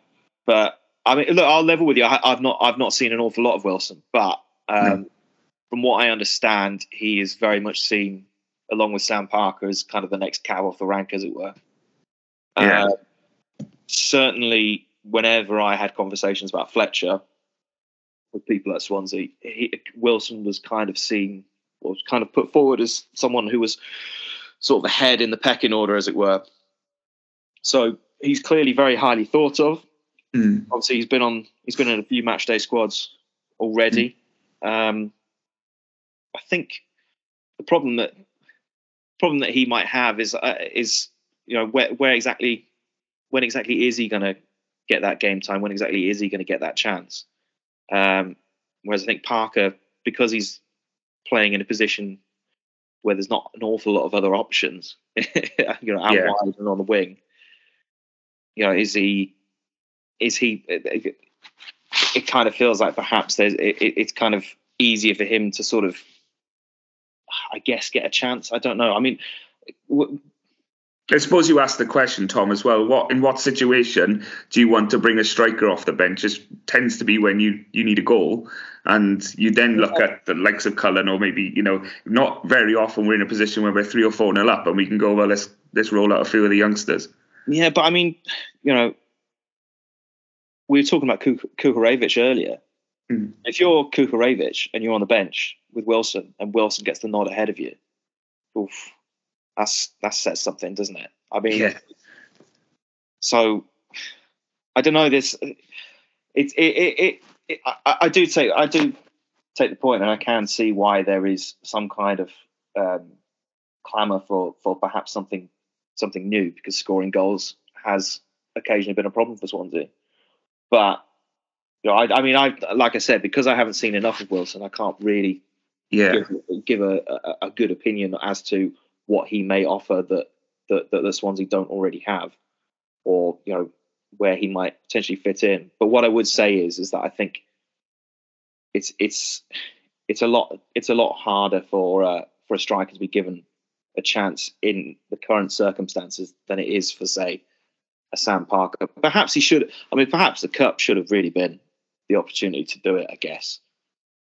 C: but I mean, look, I'll level with you. I, have not, I've not seen an awful lot of Wilson, but um, no. from what I understand, he is very much seen along with Sam Parker as kind of the next cow off the rank, as it were.
A: Yeah.
C: Uh, certainly, whenever I had conversations about Fletcher with people at Swansea, he, Wilson was kind of seen was kind of put forward as someone who was sort of ahead in the pecking order, as it were. So he's clearly very highly thought of.
A: Mm.
C: Obviously, he's been on. He's been in a few match day squads already. Mm. Um, I think the problem that problem that he might have is uh, is you know where where exactly when exactly is he going to get that game time? When exactly is he going to get that chance? Um, whereas I think Parker, because he's playing in a position where there's not an awful lot of other options, you know, out yeah. wide and on the wing. You know, is he? Is he? It, it kind of feels like perhaps there's. It, it's kind of easier for him to sort of, I guess, get a chance. I don't know. I mean. W-
A: I suppose you asked the question, Tom, as well. What in what situation do you want to bring a striker off the bench? It tends to be when you you need a goal, and you then look at the likes of Cullen, or maybe you know, not very often we're in a position where we're three or four nil up, and we can go well. Let's let's roll out a few of the youngsters.
C: Yeah, but I mean, you know, we were talking about Kuharevych earlier.
A: Mm.
C: If you're Kuharevych and you're on the bench with Wilson, and Wilson gets the nod ahead of you, oof that's that says something, doesn't it? I mean,
A: yeah.
C: so I don't know. This it it it, it, it I, I, do take I do take the point, and I can see why there is some kind of um, clamour for for perhaps something something new because scoring goals has occasionally been a problem for Swansea. But you know, I, I mean, I like I said because I haven't seen enough of Wilson, I can't really
A: yeah.
C: give, give a, a, a good opinion as to what he may offer that that, that the Swansea don't already have, or you know where he might potentially fit in. But what I would say is is that I think it's it's it's a lot it's a lot harder for uh, for a striker to be given a chance in the current circumstances than it is for say a Sam Parker. Perhaps he should. I mean, perhaps the cup should have really been the opportunity to do it. I guess.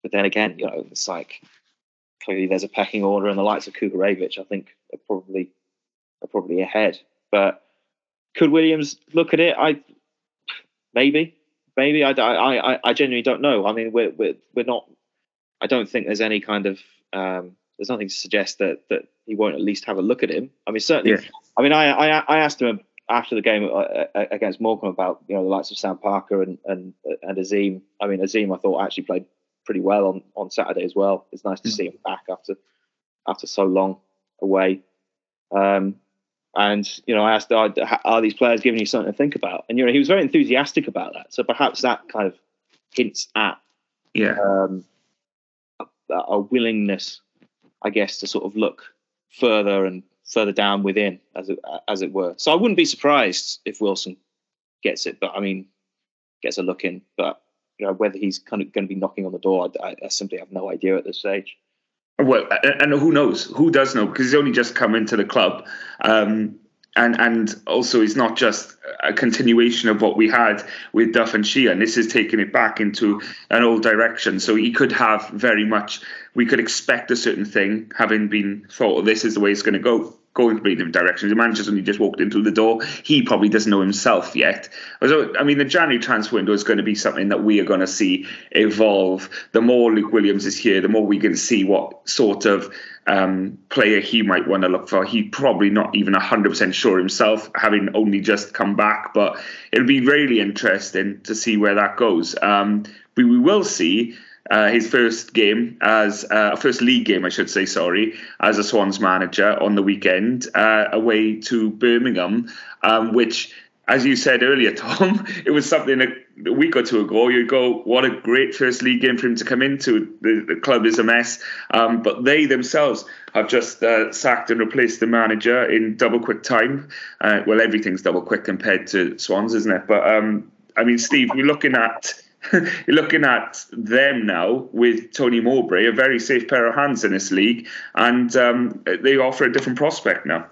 C: But then again, you know, it's like clearly there's a pecking order, and the likes of Kuharevych, I think, are probably are probably ahead. But could Williams look at it? I maybe, maybe. I, I, I, I genuinely don't know. I mean, we're we're we're not. I don't think there's any kind of um, there's nothing to suggest that that he won't at least have a look at him. I mean, certainly. Yeah. I mean, I, I I asked him after the game uh, uh, against Morecambe about you know the likes of Sam Parker and and and Azeem. I mean, Azeem I thought actually played pretty well on, on Saturday as well. It's nice to mm. see him back after after so long away. Um, and you know, I asked, are, are, these players giving you something to think about? And you know, he was very enthusiastic about that. So perhaps that kind of hints at
A: yeah
C: um, a, a, willingness, I guess, to sort of look further and further down within, as it, as it were. So I wouldn't be surprised if Wilson gets it, but I mean, gets a look in. But you know, whether he's kind of going to be knocking on the door, I, I simply have no idea at this stage.
A: Well, and who knows? Who does know? Because he's only just come into the club, um, and and also it's not just a continuation of what we had with Duff and Sheehan. This is taking it back into an old direction. So he could have very much. We could expect a certain thing, having been thought, this is the way it's going to go going completely different directions. The manager's only just walked into the door. He probably doesn't know himself yet. So, I mean, the January transfer window is going to be something that we are going to see evolve. The more Luke Williams is here, the more we can see what sort of um, player he might want to look for. He's probably not even 100% sure himself, having only just come back, but it'll be really interesting to see where that goes. Um, we, we will see uh, his first game as uh, first league game, I should say, sorry, as a Swans manager on the weekend uh, away to Birmingham, um, which, as you said earlier, Tom, it was something a, week or two ago. You go, what a great first league game for him to come into. The, the club is a mess, um, but they themselves have just uh, sacked and replaced the manager in double quick time. Uh, well, everything's double quick compared to Swans, isn't it? But um, I mean, Steve, we're looking at you're looking at them now with Tony Mowbray, a very safe pair of hands in this league, and um, they offer a different prospect now.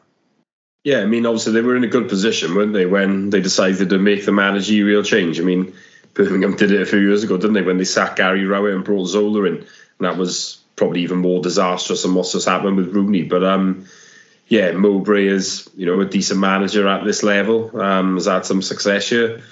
B: Yeah, I mean, obviously they were in a good position, weren't they, when they decided to make the managerial change? I mean, Birmingham did it a few years ago, didn't they, when they sacked Gary Rowett and brought Zola in, and that was probably even more disastrous than what's just happened with Rooney. But um, yeah, Mowbray is you know a decent manager at this level. Um, has had some success here.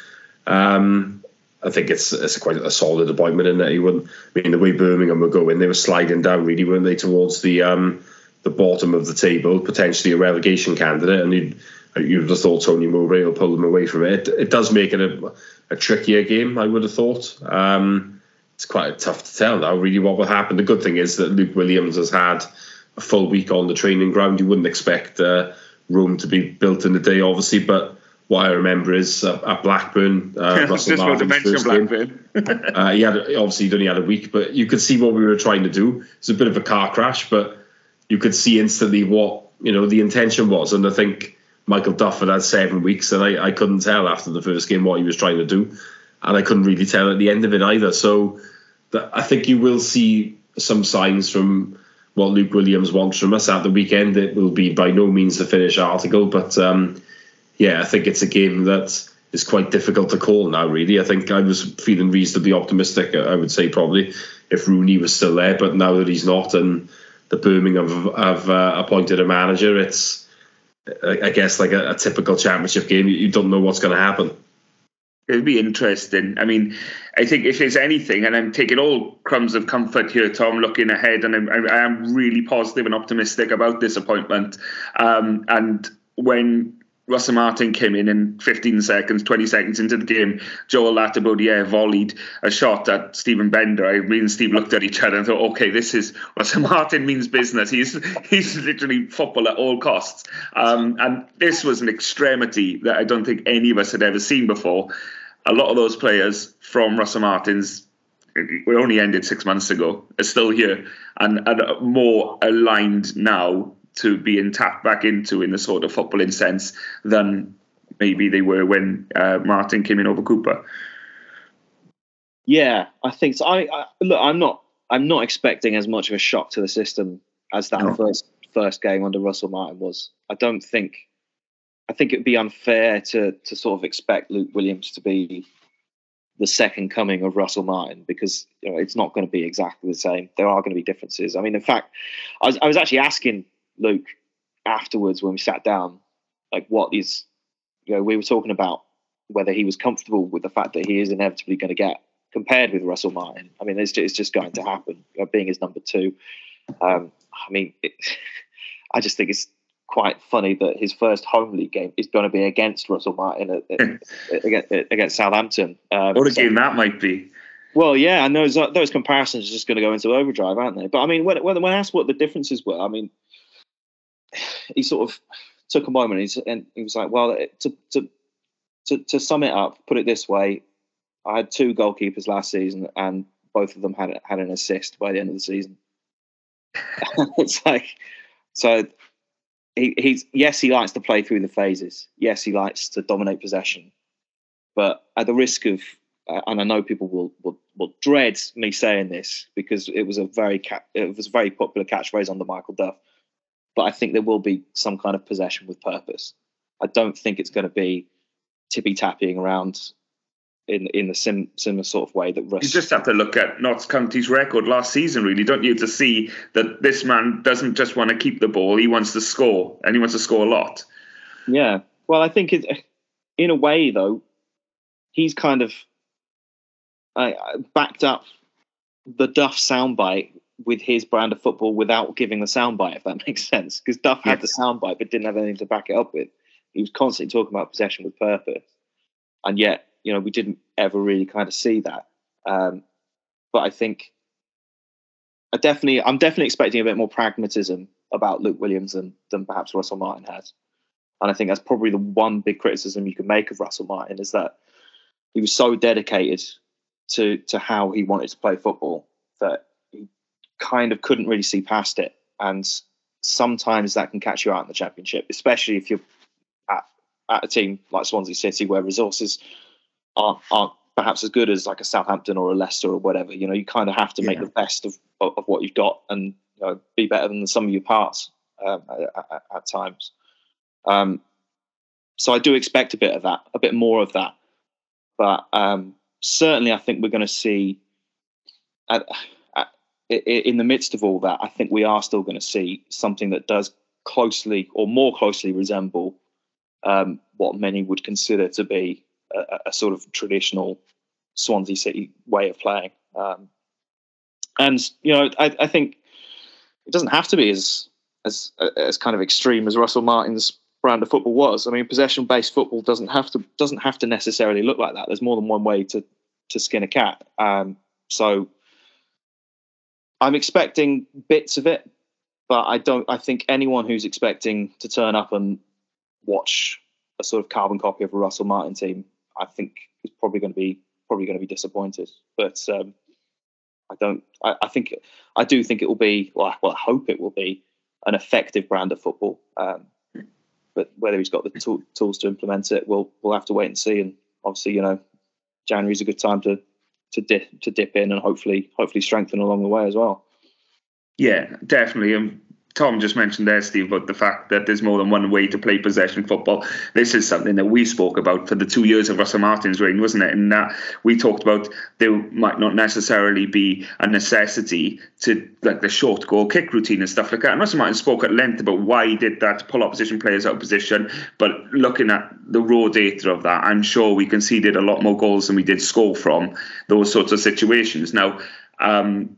B: Um, I think it's it's quite a solid appointment in that he wouldn't. I mean, the way Birmingham were going, they were sliding down really, weren't they, towards the um, the bottom of the table, potentially a relegation candidate, and you'd you'd have thought Tony Mowbray will pull them away from it. It, it does make it a, a, trickier game, I would have thought. Um, it's quite tough to tell now, really, what will happen. The good thing is that Luke Williams has had a full week on the training ground. You wouldn't expect uh, Rome to be built in a day, obviously, but what I remember is uh, at Blackburn, uh, Russell
A: Just want to mention Blackburn.
B: uh, he had obviously he'd only had a week, but you could see what we were trying to do. It's a bit of a car crash, but you could see instantly what you know the intention was, and I think Michael Duff had had seven weeks, and I, I couldn't tell after the first game what he was trying to do, and I couldn't really tell at the end of it either. So that, I think you will see some signs from what Luke Williams wants from us at the weekend. It will be by no means the finished article, but. Um, yeah, I think it's a game that is quite difficult to call now. Really, I think I was feeling reasonably optimistic. I would say probably if Rooney was still there, but now that he's not, and the Birmingham have, have uh, appointed a manager, it's I guess like a, a typical championship game. You don't know what's going to happen.
A: It'll be interesting. I mean, I think if there's anything, and I'm taking all crumbs of comfort here, Tom, looking ahead, and I'm, I am really positive and optimistic about this appointment. Um, and when Russell Martin came in in 15 seconds, 20 seconds into the game. Joel Latibeaudiere volleyed a shot at Steven Benda. I mean, Steve looked at each other and thought, okay, this is Russell Martin means business. He's he's literally football at all costs. Um, and this was an extremity that I don't think any of us had ever seen before. A lot of those players from Russell Martin's we only ended six months ago are still here and, and more aligned now to being tapped back into in the sort of footballing sense than maybe they were when uh, Martin came in over Cooper.
C: Yeah, I think so. I, I, look, I'm not, I'm not expecting as much of a shock to the system as that no. first first game under Russell Martin was. I don't think, I think it would be unfair to to sort of expect Luke Williams to be the second coming of Russell Martin because you know, it's not going to be exactly the same. There are going to be differences. I mean, in fact, I was, I was actually asking Luke afterwards when we sat down, like what is, you know, we were talking about whether he was comfortable with the fact that he is inevitably going to get compared with Russell Martin. I mean, it's just, it's just going to happen, you know, being his number two. Um, I mean, it, I just think it's quite funny that his first home league game is going to be against Russell Martin at, at, against, against, Southampton.
A: Um, what a so, game that might be.
C: Well, yeah, and those those comparisons are just going to go into overdrive, aren't they? But I mean, when when, when asked what the differences were, I mean, he sort of took a moment and he was like, well, to, to, to, to sum it up, put it this way, I had two goalkeepers last season and both of them had, had an assist by the end of the season. it's like, so he, he's, yes, he likes to play through the phases. Yes, he likes to dominate possession. But at the risk of, uh, and I know people will, will, will dread me saying this because it was a very, ca- it was a very popular catchphrase under Michael Duff but I think there will be some kind of possession with purpose. I don't think it's going to be tippy tapping around in in the sim, similar sort of way that Russ.
A: You just have to look at Notts County's record last season, really, don't you, to see that this man doesn't just want to keep the ball; he wants to score, and he wants to score a lot.
C: Yeah, well, I think it, in a way, though, he's kind of uh, backed up the Duff soundbite with his brand of football without giving the soundbite, if that makes sense. Because Duff had the soundbite but didn't have anything to back it up with. He was constantly talking about possession with purpose, and yet you know we didn't ever really kind of see that. Um, but I think I definitely, I'm definitely expecting a bit more pragmatism about Luke Williams than than perhaps Russell Martin has. And I think that's probably the one big criticism you can make of Russell Martin is that he was so dedicated to to how he wanted to play football that kind of couldn't really see past it. And sometimes that can catch you out in the championship, especially if you're at, at a team like Swansea City where resources aren't aren't perhaps as good as like a Southampton or a Leicester or whatever. You know, you kind of have to make yeah. the best of, of, of what you've got and you know, be better than the sum of your parts um, at, at, at, times. Um, so I do expect a bit of that, a bit more of that. But um, certainly, I think we're going to see, at, in the midst of all that, I think we are still going to see something that does closely or more closely resemble um, what many would consider to be a, a, sort of traditional Swansea City way of playing. Um, and you know, I, I, think it doesn't have to be as as as kind of extreme as Russell Martin's brand of football was. I mean, possession based football doesn't have to doesn't have to necessarily look like that. There's more than one way to to skin a cat. Um, so I'm expecting bits of it, but I don't. I think anyone who's expecting to turn up and watch a sort of carbon copy of a Russell Martin team, I think is probably going to be probably going to be disappointed. But um, I don't. I, I, think I do think it will be. Well, well, I hope it will be an effective brand of football. Um, but whether he's got the tool, tools to implement it, we'll we'll have to wait and see. And obviously, you know, January is a good time to to dip to dip in and hopefully hopefully strengthen along the way as well.
A: Yeah, definitely. And Tom just mentioned there, Steve, about the fact that there's more than one way to play possession football. This is something that we spoke about for the two years of Russell Martin's reign, wasn't it? And that we talked about there might not necessarily be a necessity to like the short goal kick routine and stuff like that. And Russell Martin spoke at length about why he did that to pull opposition players out of position. But looking at the raw data of that, I'm sure we conceded a lot more goals than we did score from those sorts of situations. Now, um,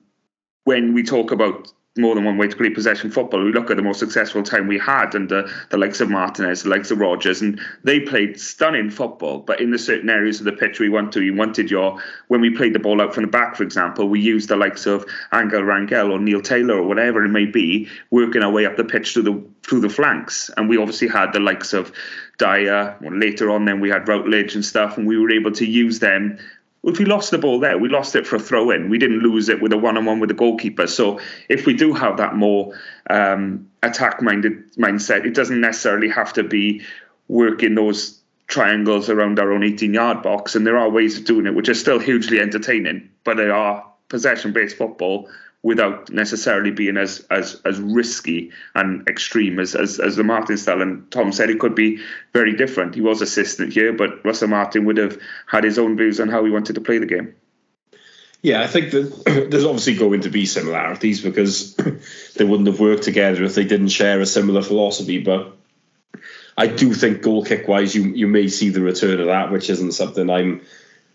A: when we talk about more than one way to play possession football. We look at the most successful time we had under the likes of Martinez, the likes of Rodgers, and they played stunning football. But in the certain areas of the pitch we want to, you wanted your when we played the ball out from the back, for example, we used the likes of Angel Rangel or Neil Taylor or whatever it may be, working our way up the pitch through the through the flanks. And we obviously had the likes of Dyer. Well, later on, then we had Routledge and stuff, and we were able to use them if we lost the ball there, we lost it for a throw in. We didn't lose it with a one on one with the goalkeeper. So if we do have that more um, attack minded mindset, it doesn't necessarily have to be working those triangles around our own 18 yard box. And there are ways of doing it, which are still hugely entertaining, but they are possession based football without necessarily being as as as risky and extreme as as, as the Martin style. And Tom said it could be very different. He was assistant here, but Russell Martin would have had his own views on how he wanted to play the game.
B: Yeah, I think that there's obviously going to be similarities because they wouldn't have worked together if they didn't share a similar philosophy. But I do think goal kick wise, you you may see the return of that, which isn't something I'm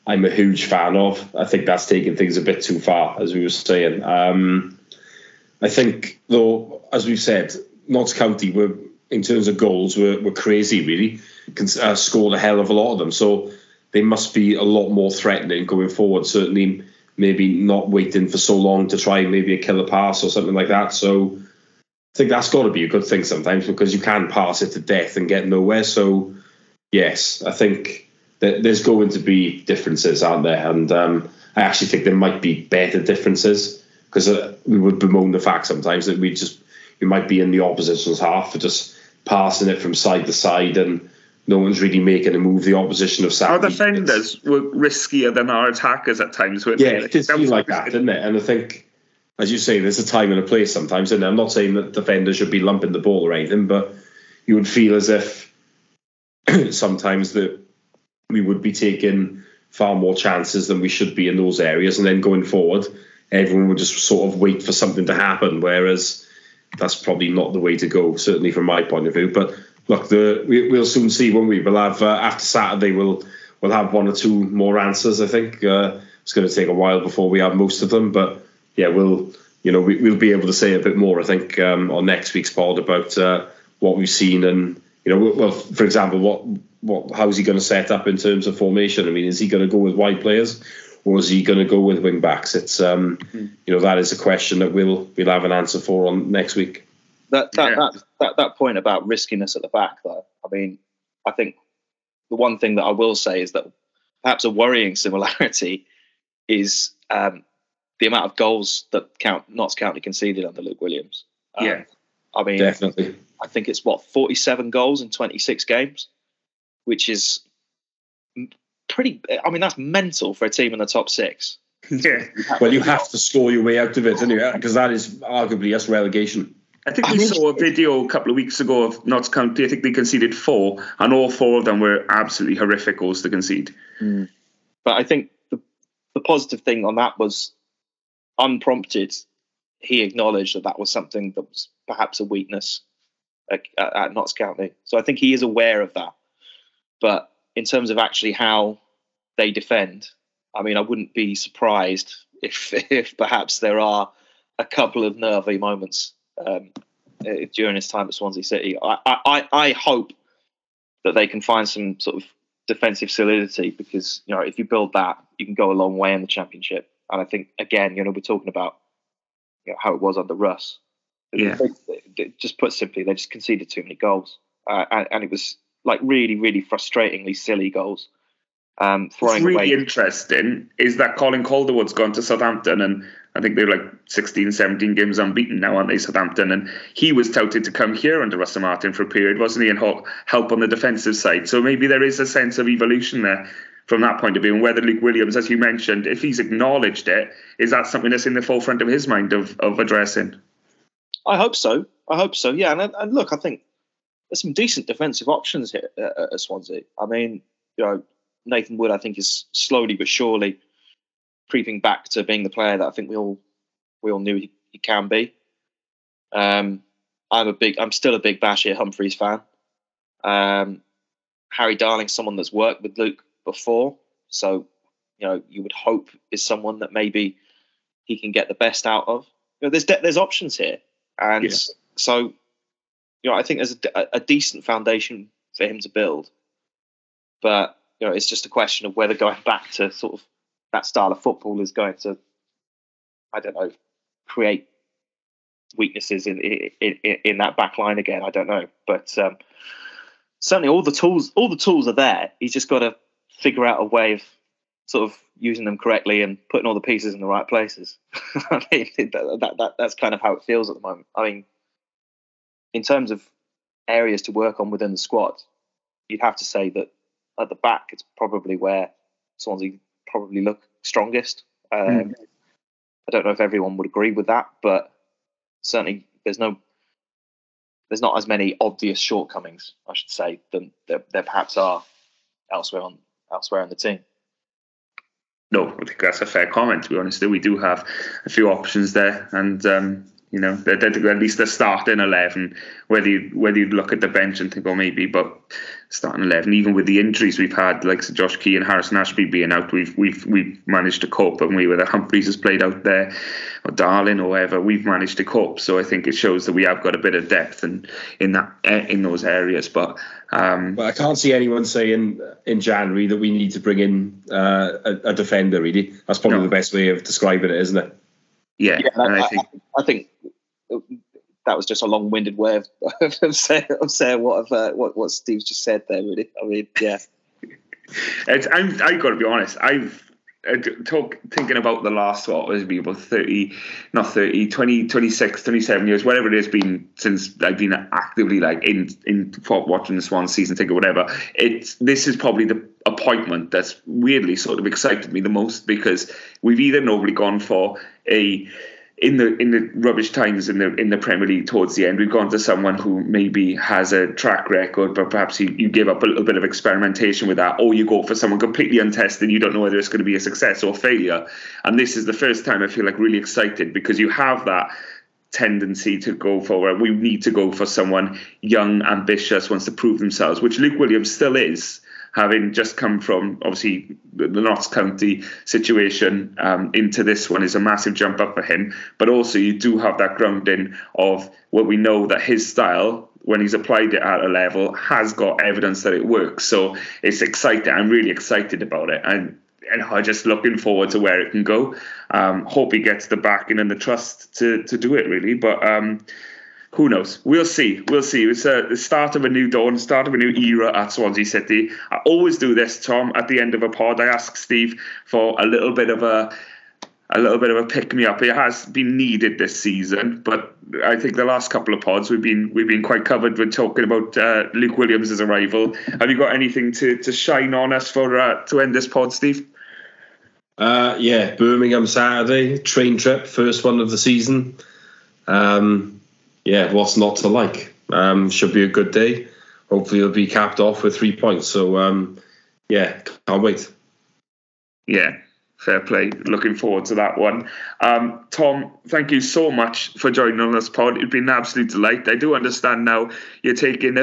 B: I'm a huge fan of. I think that's taking things a bit too far, as we were saying. Um, I think, though, as we've said, Notts County were, in terms of goals, were, were crazy, really. Can, uh, scored a hell of a lot of them. So they must be a lot more threatening going forward. Certainly, maybe not waiting for so long to try maybe a killer pass or something like that. So I think that's got to be a good thing sometimes because you can pass it to death and get nowhere. So, yes, I think there's going to be differences, aren't there? And um, I actually think there might be better differences because uh, we would bemoan the fact sometimes that we just you might be in the opposition's half for just passing it from side to side and no one's really making a move the opposition of
A: Our defenders were riskier than our attackers at times,
B: yeah, it did feel like that, didn't it? And I think, as you say, there's a time and a place sometimes, and I'm not saying that defenders should be lumping the ball or anything, but you would feel as if sometimes the we would be taking far more chances than we should be in those areas. And then going forward, everyone would just sort of wait for something to happen. Whereas that's probably not the way to go, certainly from my point of view. But look, the we, will soon see when we will have uh, after Saturday. We'll we'll have one or two more answers. I think uh, it's going to take a while before we have most of them, but yeah, we'll you know, we, will be able to say a bit more, I think, um, on next week's pod about uh, what we've seen and, you know, well, for example, what what how's he going to set up in terms of formation? I mean, is he going to go with wide players? Or is he going to go with wing backs? It's um, mm-hmm. you know that is a question that we'll we'll have an answer for on next week.
C: That that, yeah. that that that point about riskiness at the back, though. I mean, I think the one thing that I will say is that perhaps a worrying similarity is um, the amount of goals that count Notts County conceded under Luke Williams.
A: Um, yeah,
C: I mean,
B: definitely.
C: I think it's what forty-seven goals in twenty-six games, which is pretty. I mean, that's mental for a team in the top six.
A: Yeah.
B: Well, you have to score your way out of it, anyway, because that is arguably yes relegation.
A: I think we saw a video a couple of weeks ago of Notts County. I think they conceded four, and all four of them were absolutely horrific goals to concede.
C: Mm. But I think the, the positive thing on that was unprompted. He acknowledged that that was something that was perhaps a weakness at, at Notts County. So I think he is aware of that. But in terms of actually how they defend, I mean, I wouldn't be surprised if, if perhaps there are a couple of nervy moments um, uh, during his time at Swansea City. I, I, I hope that they can find some sort of defensive solidity because you know if you build that, you can go a long way in the championship. And I think again, you know, we're talking about you know, how it was under Russ.
A: Yeah.
C: just put simply, they just conceded too many goals, uh, and, and, it was like really, really frustratingly silly goals. Um,
A: throwing What's really away. interesting is that Colin Calderwood's gone to Southampton, and I think they're like 16, 17 games unbeaten now, aren't they, Southampton? And he was touted to come here under Russell Martin for a period, wasn't he, and help on the defensive side. So maybe there is a sense of evolution there from that point of view. And whether Luke Williams, as you mentioned, if he's acknowledged it, is that something that's in the forefront of his mind of, of addressing?
C: I hope so. I hope so. Yeah, and, and look, I think there's some decent defensive options here at, at Swansea. I mean, you know, Nathan Wood, I think, is slowly but surely creeping back to being the player that I think we all we all knew he, he can be. Um, I'm a big, I'm still a big Bashir Humphreys fan. Um, Harry Darling, someone that's worked with Luke before, so you know you would hope is someone that maybe he can get the best out of. You know, there's de- there's options here, and yeah. so you know I think there's a, a decent foundation for him to build, but you know it's just a question of whether going back to sort of that style of football is going to, I don't know, create weaknesses in in, in, that back line again. I don't know, but um, certainly all the tools all the tools are there. He's just got to figure out a way of sort of using them correctly and putting all the pieces in the right places. I mean, that, that, that, that's kind of how it feels at the moment. I mean, in terms of areas to work on within the squad, you'd have to say that at the back, it's probably where Swansea probably look strongest. Um, mm. I don't know if everyone would agree with that, but certainly there's no there's not as many obvious shortcomings, I should say, than there, there perhaps are elsewhere on elsewhere in the team.
A: No, I think that's a fair comment. To be honest, we do have a few options there, and um, you know, they're, they're, at least they're starting eleven. Whether you whether you look at the bench and think, oh, maybe, but starting eleven, even with the injuries we've had, like so Josh Key and Harrison Ashby being out, we've we've we've managed to cope, and we whether Humphreys has played out there, or Darling or whatever, we've managed to cope. So I think it shows that we have got a bit of depth in in that eh, in those areas. But um,
B: well, I can't see anyone saying in January that we need to bring in uh, a, a, defender. Really, that's probably no. the best way of describing it, isn't it?
A: Yeah, yeah
C: I, I, think I, think that was just a long-winded way of, of, saying, of saying what uh, what what Steve's just said there. Really, I mean, yeah.
A: it's, I'm I got to be honest. I've uh, talk thinking about the last what was it about 30 not 30 20 26 27 years whatever it has been since I've been actively like in in watching the Swan season ticket or whatever it's this is probably the appointment that's weirdly sort of excited me the most because we've either normally gone for a in the in the rubbish times in the in the Premier League towards the end, we've gone to someone who maybe has a track record, but perhaps you, you give up a little bit of experimentation with that, or you go for someone completely untested. You don't know whether it's going to be a success or a failure. And this is the first time I feel like really excited because you have that tendency to go for we need to go for someone young, ambitious, wants to prove themselves, which Luke Williams still is. Having just come from obviously the Notts County situation um, into this one is a massive jump up for him. But also, you do have that grounding of what we know that his style, when he's applied it at a level, has got evidence that it works. So it's exciting. I'm really excited about it. And and I'm just looking forward to where it can go. Um, hope he gets the backing and the trust to to do it really. But um, who knows? We'll see. We'll see. It's a, the start of a new dawn, start of a new era at Swansea City. I always do this, Tom. At the end of a pod, I ask Steve for a little bit of a a little bit of a pick me up. It has been needed this season, but I think the last couple of pods we've been we've been quite covered with talking about uh, Luke Williams' arrival. Have you got anything to, to shine on us for uh, to end this pod, Steve?
B: Uh, yeah, Birmingham Saturday train trip, first one of the season. Um, yeah, what's not to like? Um, should be a good day. Hopefully, it'll be capped off with three points. So, um, yeah, can't wait.
A: Yeah, fair play. Looking forward to that one. Um, Tom, thank you so much for joining on this pod. It's been an absolute delight. I do understand now you're taking a,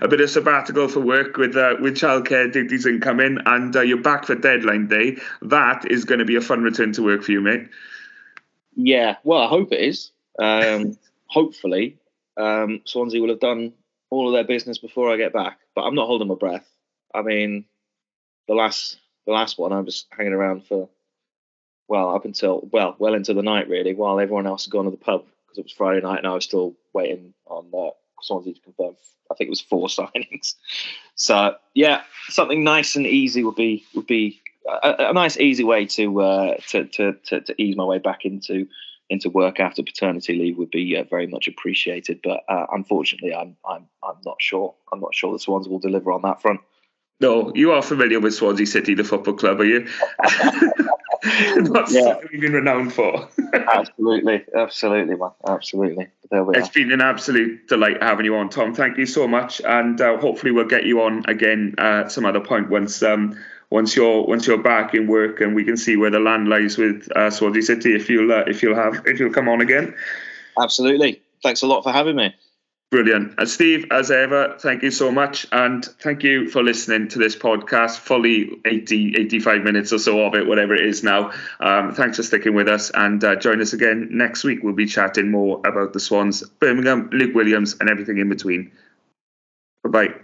A: a bit of sabbatical for work with uh, with childcare duties incoming, and uh, you're back for deadline day. That is going to be a fun return to work for you, mate.
C: Yeah, well, I hope it is. Um, hopefully, um, Swansea will have done all of their business before I get back. But I'm not holding my breath. I mean, the last the last one I was hanging around for well up until well well into the night really, while everyone else had gone to the pub because it was Friday night and I was still waiting on uh, Swansea to confirm. I think it was four signings. So yeah, something nice and easy would be would be a, a nice easy way to, uh, to, to to to ease my way back into into work after paternity leave would be uh, very much appreciated. But uh, unfortunately, I'm I'm I'm not sure. I'm not sure the Swans will deliver on that front.
A: No, you are familiar with Swansea City, the football club, are you? Not yeah. something we've been renowned for.
C: absolutely, absolutely, man, absolutely.
A: It's been an absolute delight having you on, Tom. Thank you so much, and uh, hopefully we'll get you on again at some other point once um, once you're once you're back in work and we can see where the land lies with uh, Swansea City. If you'll uh, if you'll have if you'll come on again.
C: Absolutely. Thanks a lot for having me.
A: Brilliant. And Steve, as ever, thank you so much. And thank you for listening to this podcast, fully 80, 85 minutes or so of it, whatever it is now. Um, thanks for sticking with us and uh, join us again next week. We'll be chatting more about the Swans, Birmingham, Luke Williams, and everything in between. Bye bye.